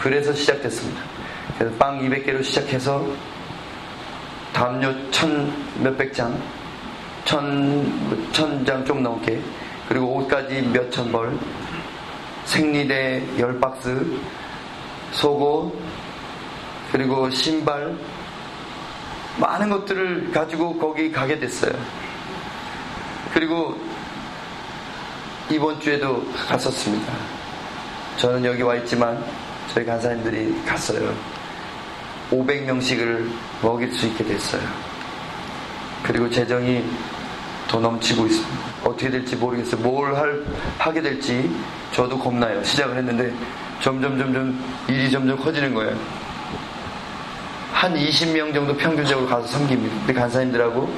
그래서 시작됐습니다. 그래서 빵 200개로 시작해서 담요 천 몇백 장, 천, 천장 좀 넘게, 그리고 옷까지 몇천 벌, 생리대 열 박스, 속옷, 그리고 신발, 많은 것들을 가지고 거기 가게 됐어요. 그리고 이번 주에도 갔었습니다. 저는 여기 와 있지만 저희 간사님들이 갔어요. 500명씩을 먹일 수 있게 됐어요. 그리고 재정이 더 넘치고 있습니다. 어떻게 될지 모르겠어요. 뭘 할, 하게 될지 저도 겁나요. 시작을 했는데 점점 점점 일이 점점 커지는 거예요. 한 20명 정도 평균적으로 가서 섬깁니다. 우리 간사님들하고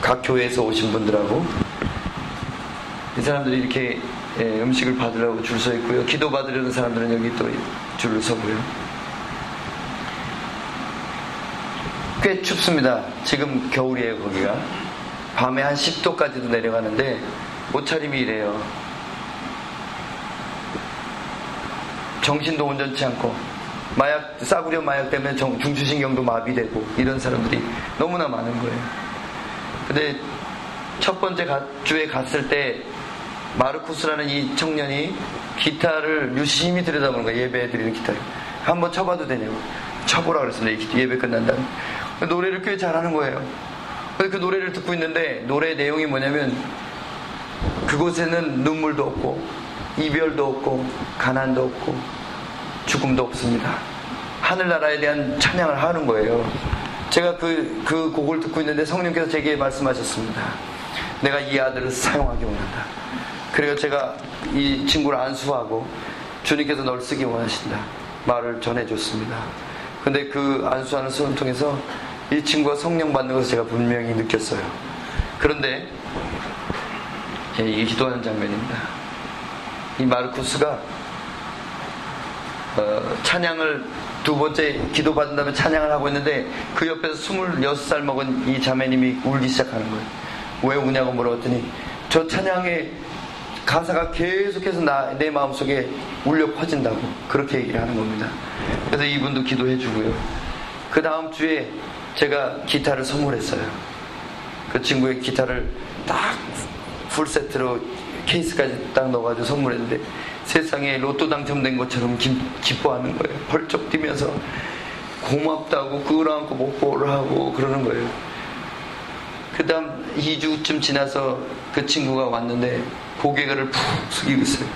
각 교회에서 오신 분들하고 이 사람들이 이렇게 예, 음식을 받으려고 줄 서 있고요. 기도 받으려는 사람들은 여기 또 줄을 서고요. 꽤 춥습니다. 지금 겨울이에요, 거기가. 밤에 한 10도까지도 내려가는데 옷차림이 이래요. 정신도 온전치 않고 마약 싸구려 마약 때문에 정, 중추신경도 마비되고 이런 사람들이 너무나 많은 거예요. 근데 첫 번째 주에 갔을 때 마르쿠스라는 이 청년이 기타를 유심히 들여다보는 거예요. 예배 드리는 기타를. 한번 쳐봐도 되냐고. 쳐보라 그랬습니다. 예배 끝난 다음에. 노래를 꽤 잘하는 거예요. 그 노래를 듣고 있는데 노래 내용이 뭐냐면 그곳에는 눈물도 없고 이별도 없고 가난도 없고 죽음도 없습니다. 하늘나라에 대한 찬양을 하는 거예요. 제가 그, 그 곡을 듣고 있는데 성령께서 제게 말씀하셨습니다. 내가 이 아들을 사용하기 원한다. 그리고 제가 이 친구를 안수하고 주님께서 널 쓰기 원하신다. 말을 전해줬습니다. 근데 그 안수하는 수을 통해서 이 친구가 성령 받는 것을 제가 분명히 느꼈어요. 그런데 예, 이 기도하는 장면입니다. 이 마르쿠스가 어, 찬양을 두 번째 기도 받은 다음에 찬양을 하고 있는데 그 옆에서 26살 먹은 이 자매님이 울기 시작하는 거예요. 왜 우냐고 물어봤더니 저 찬양에 가사가 계속해서 나, 내 마음속에 울려 퍼진다고 그렇게 얘기를 하는 겁니다. 그래서 이분도 기도해 주고요. 그 다음 주에 제가 기타를 선물했어요. 그 친구의 기타를 딱 풀세트로 케이스까지 딱 넣어가지고 선물했는데 세상에 로또 당첨된 것처럼 기, 기뻐하는 거예요. 벌쩍 뛰면서 고맙다고 끌어안고 목보를 하고 그러는 거예요. 그 다음 2주쯤 지나서 그 친구가 왔는데 고개를 푹 숙이고 있어요.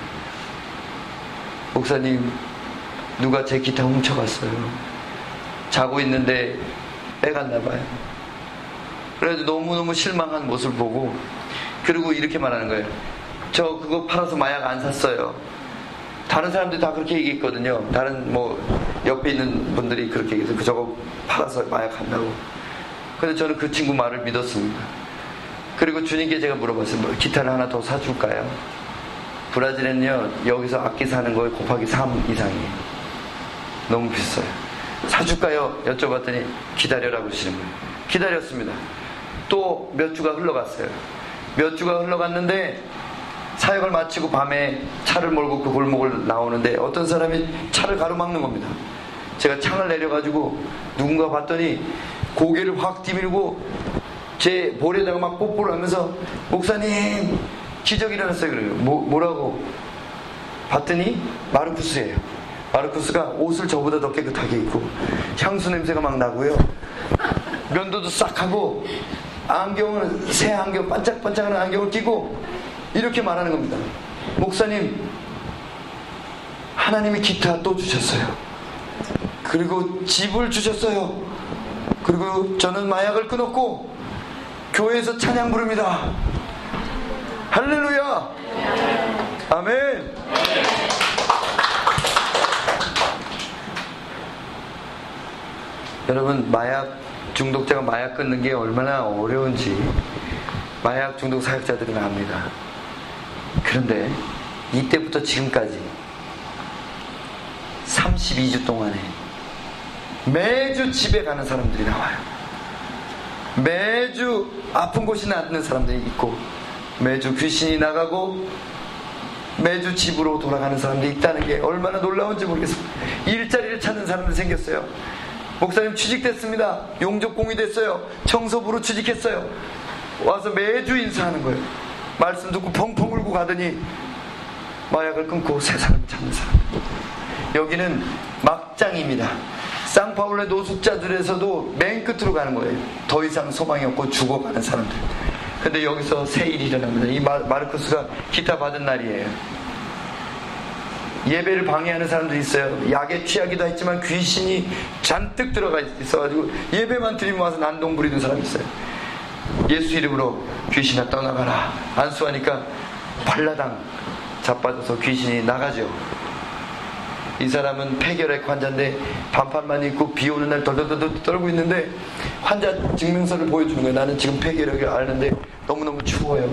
목사님, 누가 제 기타 훔쳐갔어요. 자고 있는데 빼갔나 봐요. 그래서 너무너무 실망한 모습을 보고 그리고 이렇게 말하는 거예요. 저 그거 팔아서 마약 안 샀어요. 다른 사람들이 다 그렇게 얘기했거든요. 다른 뭐 옆에 있는 분들이 그렇게 얘기해서 그 저거 팔아서 마약 한다고. 근데 저는 그 친구 말을 믿었습니다. 그리고 주님께 제가 물어봤어요. 뭐 기타를 하나 더 사줄까요? 브라질은요, 여기서 악기 사는 거에 곱하기 3 이상이에요. 너무 비싸요. 사줄까요? 여쭤봤더니 기다려라 그러시는 거예요. 기다렸습니다. 또 몇 주가 흘러갔어요. 몇 주가 흘러갔는데 사역을 마치고 밤에 차를 몰고 그 골목을 나오는데 어떤 사람이 차를 가로막는 겁니다. 제가 창을 내려가지고 누군가 봤더니 고개를 확 뒤밀고 제 볼에다가 막 뽀뽀를 하면서 목사님 기적 일어났어요 그래요. 뭐, 뭐라고 봤더니 마르쿠스예요. 마르쿠스가 옷을 저보다 더 깨끗하게 입고 향수 냄새가 막 나고요. 면도도 싹 하고 안경은 새 안경 반짝반짝하는 안경을 끼고 이렇게 말하는 겁니다. 목사님 하나님이 기타 또 주셨어요. 그리고 집을 주셨어요. 그리고 저는 마약을 끊었고 교회에서 찬양 부릅니다. 할렐루야! 아멘! 여러분, 마약 중독자가 마약 끊는 게 얼마나 어려운지 마약 중독 사역자들은 압니다. 그런데 이때부터 지금까지 32주 동안에 매주 집에 가는 사람들이 나와요. 매주 아픈 곳이 낫는 사람들이 있고 매주 귀신이 나가고 매주 집으로 돌아가는 사람들이 있다는 게 얼마나 놀라운지 모르겠어요. 일자리를 찾는 사람들이 생겼어요. 목사님 취직됐습니다. 용접공이 됐어요. 청소부로 취직했어요. 와서 매주 인사하는 거예요. 말씀 듣고 펑펑 울고 가더니 마약을 끊고 새 사람 찾는 사람. 여기는 막장입니다. 쌍파울의 노숙자들에서도 맨 끝으로 가는 거예요. 더 이상 소망이 없고 죽어가는 사람들. 근데 여기서 새 일이 일어납니다. 이 마르크스가 기타 받은 날이에요. 예배를 방해하는 사람들이 있어요. 약에 취하기도 했지만 귀신이 잔뜩 들어가 있어가지고 예배만 드리면 와서 난동 부리는 사람이 있어요. 예수 이름으로 귀신아 떠나가라. 안수하니까 발라당 자빠져서 귀신이 나가죠. 이 사람은 폐결핵 환자인데 반팔만 입고 비 오는 날 덜덜덜 떨고 있는데 환자 증명서를 보여주는 거예요. 나는 지금 폐결핵을 앓는데 너무너무 추워요.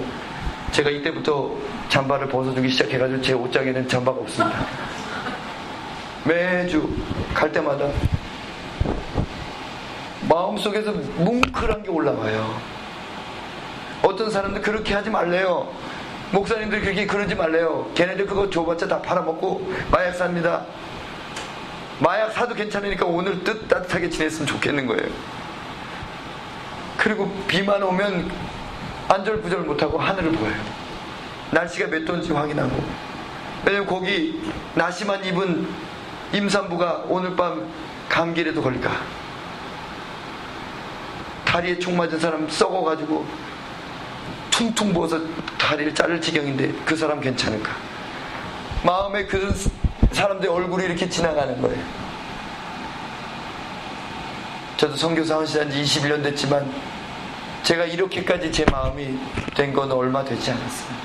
제가 이때부터 잠바를 벗어주기 시작해가지고 제 옷장에는 잠바가 없습니다. 매주 갈 때마다 마음속에서 뭉클한 게 올라와요. 어떤 사람들 그렇게 하지 말래요. 목사님들 그렇게 그러지 말래요. 걔네들 그거 줘봤자 다 팔아먹고 마약 삽니다. 마약 사도 괜찮으니까 오늘 뜻 따뜻하게 지냈으면 좋겠는 거예요. 그리고 비만 오면 안절부절 못하고 하늘을 보여요. 날씨가 몇 도인지 확인하고. 왜냐면 거기 나시만 입은 임산부가 오늘 밤 감기라도 걸릴까. 다리에 총 맞은 사람 썩어가지고 퉁퉁 부어서 다리를 자를 지경인데 그 사람 괜찮을까? 마음에 그 사람들 얼굴이 이렇게 지나가는 거예요. 저도 성교사 하신 지 21년 됐지만 제가 이렇게까지 제 마음이 된 건 얼마 되지 않았어요.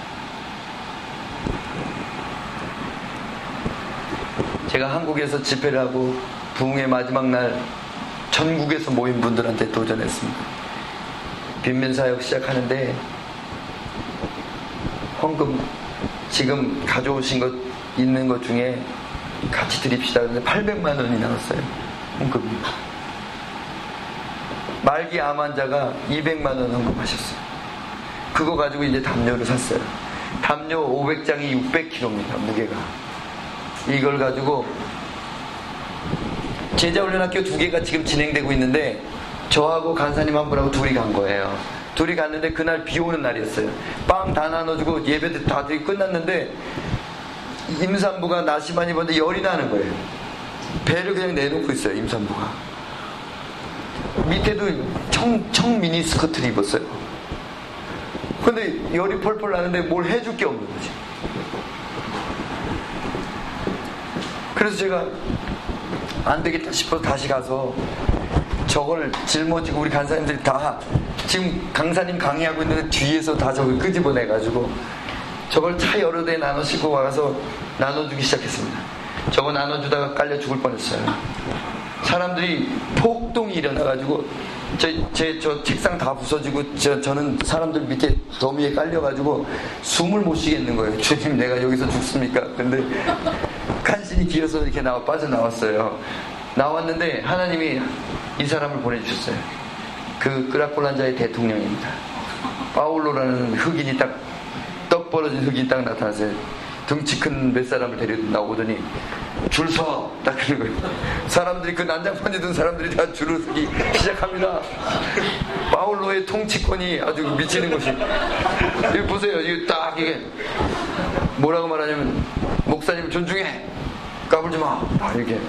제가 한국에서 집회를 하고 부흥의 마지막 날 전국에서 모인 분들한테 도전했습니다. 빈면사역 시작하는데 헌금 지금 가져오신 것 있는 것 중에 같이 드립시다. 그런데 800만 원이 나왔어요. 헌금이. 말기 암 환자가 200만 원 헌금하셨어요. 그거 가지고 이제 담요를 샀어요. 담요 500장이 600kg입니다. 무게가. 이걸 가지고 제자훈련학교 두 개가 지금 진행되고 있는데 저하고 간사님 한 분하고 둘이 간 거예요. 둘이 갔는데 그날 비 오는 날이었어요. 빵 다 나눠주고 예배도 다 끝났는데 임산부가 나시만 입었는데 열이 나는 거예요. 배를 그냥 내놓고 있어요, 임산부가. 밑에도 청, 청 미니 스커트를 입었어요. 근데 열이 펄펄 나는데 뭘 해줄 게 없는 거지. 그래서 제가 안 되겠다 싶어서 다시 가서 저걸 짊어지고 우리 간사님들이 다 지금 강사님 강의하고 있는데 뒤에서 다 저걸 끄집어내가지고 저걸 차 여러 대 나눠 싣고 와서 나눠주기 시작했습니다. 저거 나눠주다가 깔려 죽을 뻔했어요. 사람들이 폭동이 일어나가지고 제저 책상 다 부서지고 저, 저는 사람들 밑에 더미에 깔려가지고 숨을 못 쉬겠는 거예요. *laughs* 주님 내가 여기서 죽습니까? 근데 간신히 기어서 이렇게 나와 빠져나왔어요. 나왔는데 하나님이 이 사람을 보내주셨어요. 그 끄라콜란자의 대통령입니다. 파울로라는 흑인이 딱 떡 벌어진 흑인이 딱 나타났어요. 덩치 큰 몇 사람을 데리고 나오더니 줄 서! 딱 그런 거예요. 사람들이 그 난장판에 든 사람들이 다 줄을 서기 시작합니다. 파울로의 통치권이 아주 미치는 것이. 이거 보세요. 이거 딱 이게 뭐라고 말하냐면 목사님 존중해. 까불지 마. 아, 이렇게.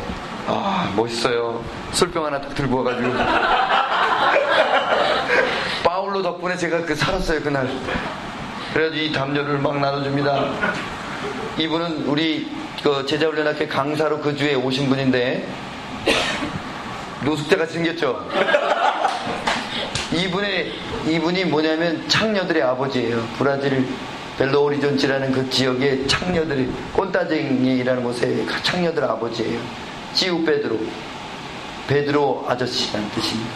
아, 멋있어요. 술병 하나 딱 들고 와가지고. *laughs* 파울로 덕분에 제가 그 살았어요, 그날. 그래가지고 이 담요를 막 나눠줍니다. 이분은 우리 그 제자훈련학교 강사로 그 주에 오신 분인데 노숙자같이 생겼죠. *laughs* 이분의 이분이 뭐냐면 창녀들의 아버지예요. 브라질 벨로 오리존치라는 그 지역의 창녀들이 꼰따쟁이라는 곳의 창녀들 아버지예요. 지우 베드로 베드로 아저씨라는 뜻입니다.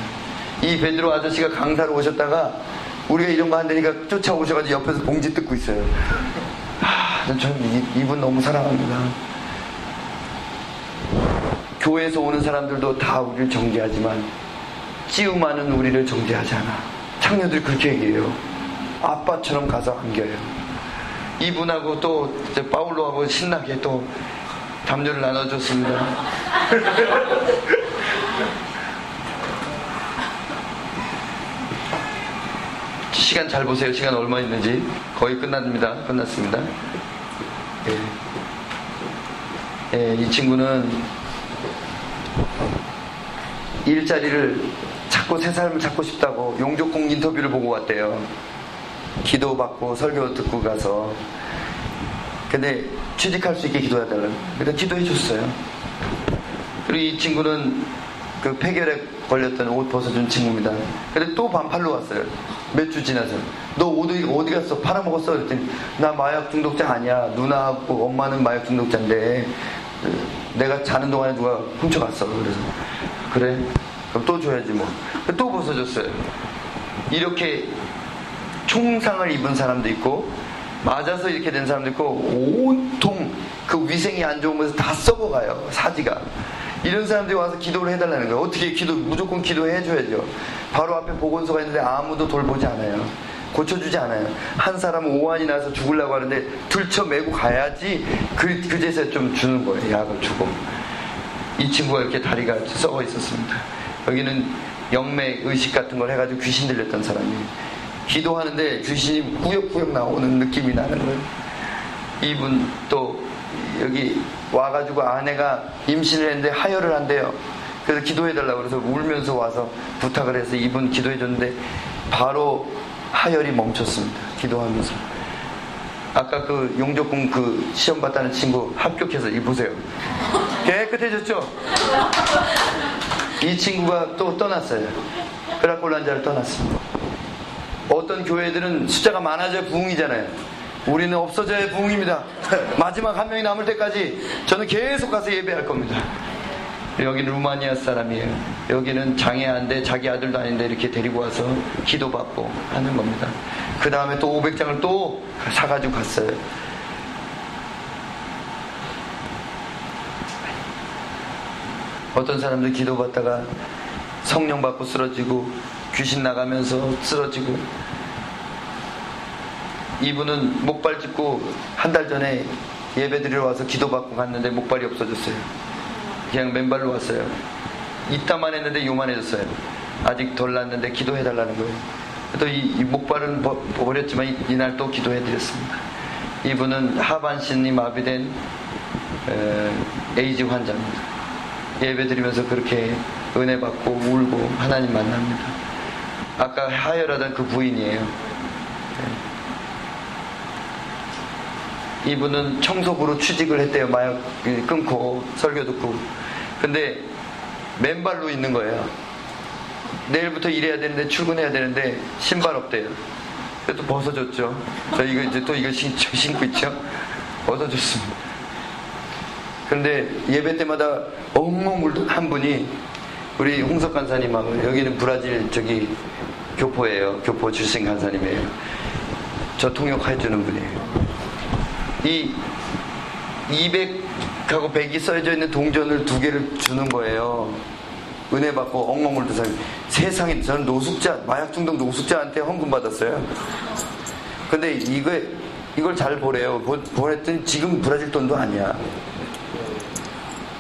이 베드로 아저씨가 강사로 오셨다가 우리가 이런 거 한다니까 쫓아오셔가지고 옆에서 봉지 뜯고 있어요. 아, 저는 이분 너무 사랑합니다. 교회에서 오는 사람들도 다 우리를 정죄하지만 찌우마는 우리를 정죄하지 않아. 창녀들이 그렇게 얘기해요. 아빠처럼 가서 안겨요. 이분하고 또 파울로하고 신나게 또 담요를 나눠줬습니다. *laughs* 시간 잘 보세요. 시간 얼마 있는지. 거의 끝납니다. 끝났습니다. 예. 예, 이 친구는 일자리를 찾고 새 삶을 찾고 싶다고 용족공 인터뷰를 보고 왔대요. 기도 받고 설교 듣고 가서. 근데 취직할 수 있게 기도해달라고. 그래서 기도해 줬어요. 그리고 이 친구는 그 폐결에 걸렸던 옷 벗어준 친구입니다. 근데 또 반팔로 왔어요. 몇 주 지나서. 너 어디, 어디 갔어? 팔아먹었어? 그랬더니 나 마약 중독자 아니야. 누나하고 엄마는 마약 중독자인데 내가 자는 동안에 누가 훔쳐갔어. 그래서 그래? 그럼 또 줘야지 뭐. 또 벗어줬어요. 이렇게 총상을 입은 사람도 있고 맞아서 이렇게 된 사람도 있고 온통 그 위생이 안 좋은 것에서 다 썩어가요. 사지가. 이런 사람들이 와서 기도를 해달라는 거예요. 어떻게 기도, 무조건 기도해줘야죠. 바로 앞에 보건소가 있는데 아무도 돌보지 않아요. 고쳐주지 않아요. 한 사람은 오한이 나서 죽으려고 하는데 들쳐매고 가야지 그, 그제서 좀 주는 거예요. 약을 주고. 이 친구가 이렇게 다리가 썩어 있었습니다. 여기는 영매 의식 같은 걸 해가지고 귀신 들렸던 사람이에요. 기도하는데 귀신이 꾸역꾸역 나오는 느낌이 나는 거예요. 이분 또 여기 와가지고 아내가 임신을 했는데 하혈을 한대요. 그래서 기도해달라고 그래서 울면서 와서 부탁을 해서 이분 기도해줬는데 바로 하혈이 멈췄습니다. 기도하면서. 아까 그 용접군 그 시험 봤다는 친구 합격해서 이 보세요. 깨끗해졌죠? 이 친구가 또 떠났어요. 그라콜란자를 떠났습니다. 어떤 교회들은 숫자가 많아져야 부흥이잖아요. 우리는 없어져야 부흥입니다. *laughs* 마지막 한 명이 남을 때까지 저는 계속 가서 예배할 겁니다. 여기는 루마니아 사람이에요. 여기는 장애한데 자기 아들도 아닌데 이렇게 데리고 와서 기도받고 하는 겁니다. 그 다음에 또 500장을 또 사가지고 갔어요. 어떤 사람들 기도받다가 성령 받고 쓰러지고 귀신 나가면서 쓰러지고 이분은 목발 짚고 한 달 전에 예배 드리러 와서 기도받고 갔는데 목발이 없어졌어요. 그냥 맨발로 왔어요. 이따만 했는데 요만해졌어요. 아직 덜 났는데 기도해달라는 거예요. 또 이, 이 목발은 버렸지만 이날 또 기도해드렸습니다. 이분은 하반신이 마비된 에, 에이즈 환자입니다. 예배 드리면서 그렇게 은혜 받고 울고 하나님 만납니다. 아까 하혈하던 그 부인이에요. 이분은 청소부로 취직을 했대요. 마약 끊고 설교 듣고. 근데 맨발로 있는 거예요. 내일부터 일해야 되는데 출근해야 되는데 신발 없대요. 그래서 벗어줬죠. 저 이거 이제 또 이거 신, 신고 있죠. 벗어줬습니다. 근데 예배 때마다 엉엉 울던 한 분이 우리 홍석 간사님하고 여기는 브라질 저기 교포예요. 교포 출신 간사님이에요. 저 통역해 주는 분이에요. 이 200하고 100이 써져 있는 동전을 두 개를 주는 거예요. 은혜 받고 엉엉 울던 사람. 세상에 저는 노숙자, 마약 중독 노숙자한테 헌금 받았어요. 근데 이거, 이걸 잘 보래요. 보냈더니 지금 브라질 돈도 아니야.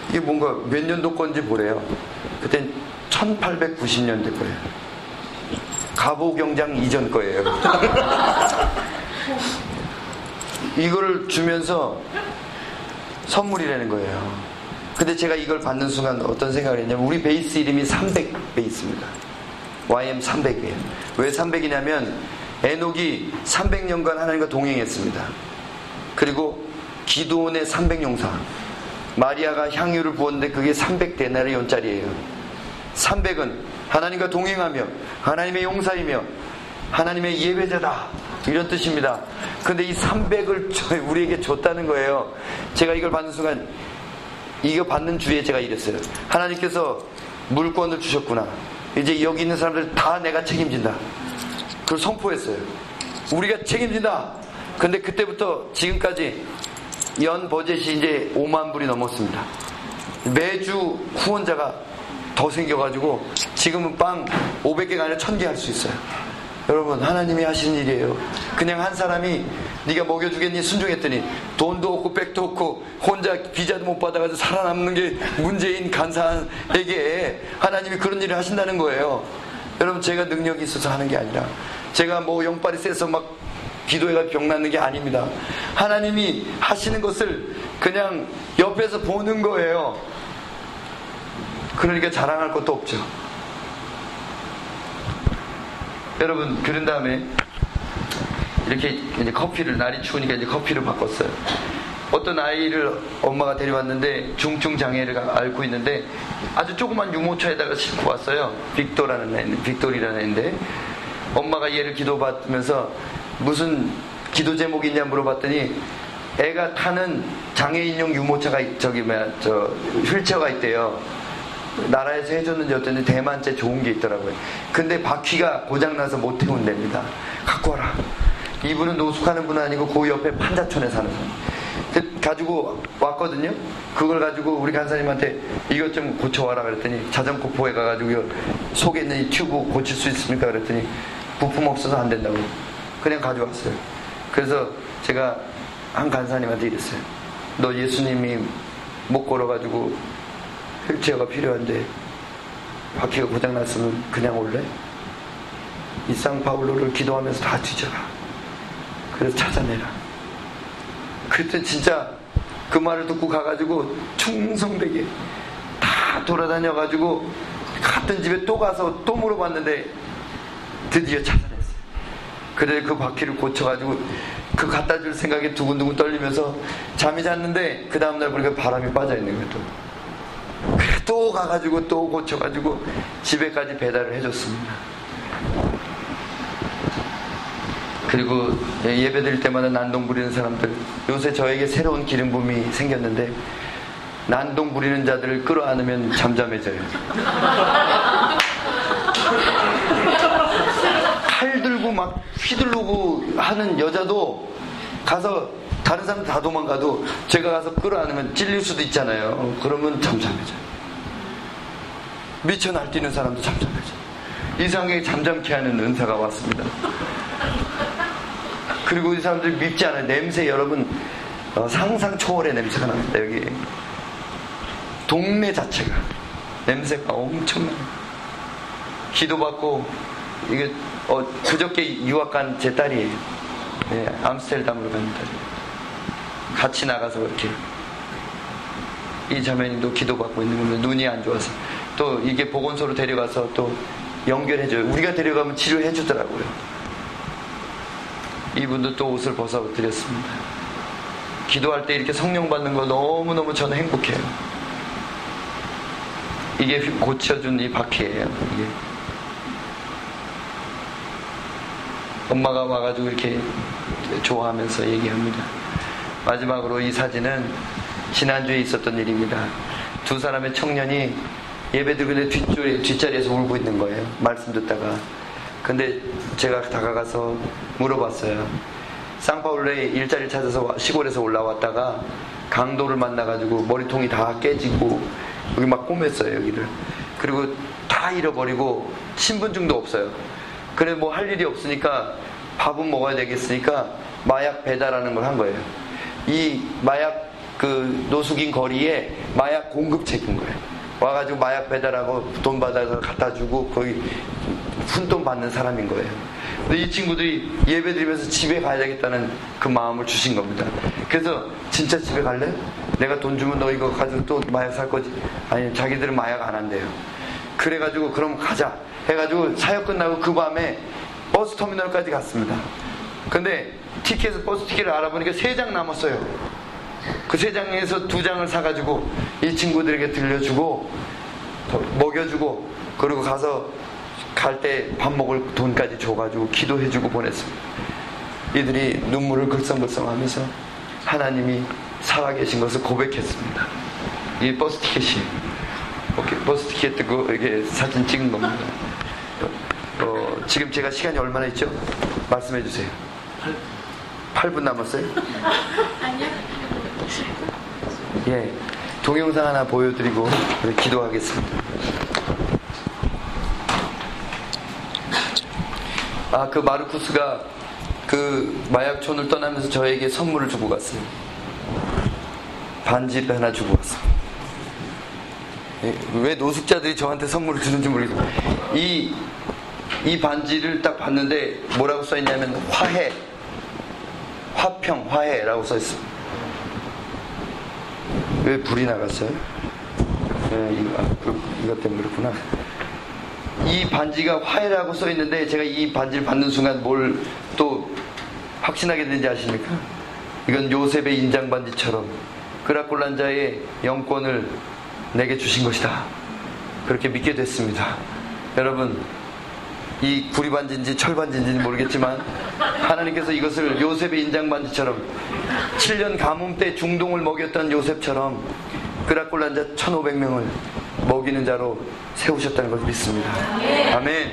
이게 뭔가 몇 년도 건지 보래요. 그땐 1890년대 거예요. 가보경장 이전 거예요. *laughs* 이거를 주면서 선물이라는 거예요. 근데 제가 이걸 받는 순간 어떤 생각을 했냐면 우리 베이스 이름이 300 베이스입니다. YM 300이에요. 왜 300이냐면 에녹이 300년간 하나님과 동행했습니다. 그리고 기도원의 300용사. 마리아가 향유를 부었는데 그게 300 데나리 연짜리예요. 300은 하나님과 동행하며 하나님의 용사이며 하나님의 예배자다. 이런 뜻입니다. 근데 이 300을 우리에게 줬다는 거예요. 제가 이걸 받는 순간 이거 받는 주에 제가 이랬어요. 하나님께서 물권을 주셨구나. 이제 여기 있는 사람들 다 내가 책임진다. 그걸 선포했어요. 우리가 책임진다. 근데 그때부터 지금까지 연 버젯이 이제 5만 불이 넘었습니다. 매주 후원자가 더 생겨가지고 지금은 빵 500개가 아니라 1000개 할 수 있어요. 여러분 하나님이 하시는 일이에요. 그냥 한 사람이 네가 먹여주겠니 순종했더니 돈도 없고 백도 없고 혼자 비자도 못 받아가지고 살아남는 게 문제인 간사에게 하나님이 그런 일을 하신다는 거예요. 여러분 제가 능력이 있어서 하는 게 아니라 제가 뭐 영빨이 세서 막 기도회가 병나는 게 아닙니다. 하나님이 하시는 것을 그냥 옆에서 보는 거예요. 그러니까 자랑할 것도 없죠. 여러분 그런 다음에 이렇게 이제 커피를 날이 추우니까 이제 커피를 바꿨어요. 어떤 아이를 엄마가 데려왔는데 중증 장애를 앓고 있는데 아주 조그만 유모차에다가 싣고 왔어요. 빅토라는 애, 빅토리라는 애인데 엄마가 얘를 기도받으면서 무슨 기도 제목이 있냐 물어봤더니 애가 타는 장애인용 유모차가 저기 뭐야 저 휠체어가 있대요. 나라에서 해줬는지 어땠는지 대만째 좋은 게 있더라고요. 근데 바퀴가 고장나서 못 태운답니다. 갖고 와라. 이분은 노숙하는 분 아니고 그 옆에 판자촌에 사는 사람. 그 가지고 왔거든요. 그걸 가지고 우리 간사님한테 이것 좀 고쳐와라 그랬더니 자전거 포에 가가지고 속에 있는 이 튜브 고칠 수 있습니까? 그랬더니 부품 없어서 안 된다고. 그냥 가져왔어요. 그래서 제가 한 간사님한테 이랬어요. 너 예수님이 못 걸어가지고 휠체어가 필요한데 바퀴가 고장났으면 그냥 올래? 이 상파울로를 기도하면서 다 뒤져라. 그래서 찾아내라. 그랬더니 진짜 그 말을 듣고 가가지고 충성되게 다 돌아다녀가지고 같은 집에 또 가서 또 물어봤는데 드디어 찾아냈어요. 그래 그 바퀴를 고쳐가지고 그 갖다 줄 생각에 두근두근 떨리면서 잠이 잤는데 그 다음날 보니까 바람이 빠져있는 거예요 또. 또 가가지고 또 고쳐가지고 집에까지 배달을 해줬습니다. 그리고 예배 드릴 때마다 난동 부리는 사람들 요새 저에게 새로운 기름 붐이 생겼는데 난동 부리는 자들을 끌어안으면 잠잠해져요. 칼 들고 막 휘두르고 하는 여자도 가서 다른 사람 다 도망가도 제가 가서 끌어안으면 찔릴 수도 있잖아요. 그러면 잠잠해져요. 미쳐 날뛰는 사람도 잠잠해져요. 이상하게 잠잠케 하는 은사가 왔습니다. 그리고 이 사람들이 밉지 않아요. 냄새 여러분 어, 상상 초월의 냄새가 납니다. 여기 동네 자체가 냄새가 엄청나요. 기도받고 이게 어, 그저께 유학 간 제 딸이에요. 네, 암스테르담으로 가는 딸이에요. 같이 나가서 이렇게 이 자매님도 기도받고 있는 건데 눈이 안 좋아서 또 이게 보건소로 데려가서 또 연결해줘요. 우리가 데려가면 치료해 주더라고요. 이분도 또 옷을 벗어 드렸습니다. 기도할 때 이렇게 성령 받는 거 너무너무 저는 행복해요. 이게 고쳐준 이 바퀴예요. 이게. 엄마가 와가지고 이렇게 좋아하면서 얘기합니다. 마지막으로 이 사진은 지난주에 있었던 일입니다. 두 사람의 청년이 예배 드리는 뒷자리, 뒷자리에서 울고 있는 거예요. 말씀 듣다가. 근데 제가 다가가서 물어봤어요. 쌍파울레에 일자리를 찾아서 시골에서 올라왔다가 강도를 만나가지고 머리통이 다 깨지고 여기 막 꼬맸어요, 여기를. 그리고 다 잃어버리고 신분증도 없어요. 그래 뭐 할 일이 없으니까 밥은 먹어야 되겠으니까 마약 배달하는 걸 한 거예요. 이 마약 그 노숙인 거리에 마약 공급책인 거예요. 와가지고 마약 배달하고 돈 받아서 갖다 주고 거기 푼돈 받는 사람인 거예요. 근데 이 친구들이 예배 드리면서 집에 가야 되겠다는 그 마음을 주신 겁니다. 그래서 진짜 집에 갈래? 내가 돈 주면 너 이거 가지고 또 마약 살 거지? 아니, 자기들은 마약 안 한대요. 그래가지고 그럼 가자. 해가지고 사역 끝나고 그 밤에 버스 터미널까지 갔습니다. 근데 티켓을, 버스 티켓을 알아보니까 세 장 남았어요. 그 세 장에서 두 장을 사가지고 이 친구들에게 들려주고 더 먹여주고 그리고 가서 갈 때 밥 먹을 돈까지 줘가지고 기도해주고 보냈습니다. 이들이 눈물을 글썽글썽하면서 하나님이 살아계신 것을 고백했습니다. 이 버스 티켓이 버스 티켓 뜨고 이게 사진 찍은 겁니다. 어, 지금 제가 시간이 얼마나 있죠? 말씀해 주세요. 8분 남았어요? *laughs* 아니요. 예. 동영상 하나 보여드리고 기도하겠습니다. 아, 그 마르쿠스가 그 마약촌을 떠나면서 저에게 선물을 주고 갔어요. 반지를 하나 주고 왔어요. 예, 왜 노숙자들이 저한테 선물을 주는지 모르겠어요. 이, 이 반지를 딱 봤는데 뭐라고 써있냐면 화해. 화평, 화해라고 써있어요. 왜 불이 나갔어요? 네, 이거, 아, 그, 이것 때문에 그렇구나. 이 반지가 화해라고 써 있는데 제가 이 반지를 받는 순간 뭘 또 확신하게 되는지 아십니까? 이건 요셉의 인장 반지처럼 그라콜란 자의 영권을 내게 주신 것이다. 그렇게 믿게 됐습니다. 여러분, 이 구리 반지인지 철 반지인지는 모르겠지만 하나님께서 이것을 요셉의 인장 반지처럼 7년 가뭄 때 중동을 먹였던 요셉처럼 그라콜란자 1,500명을 먹이는 자로 세우셨다는 걸 믿습니다. 아멘.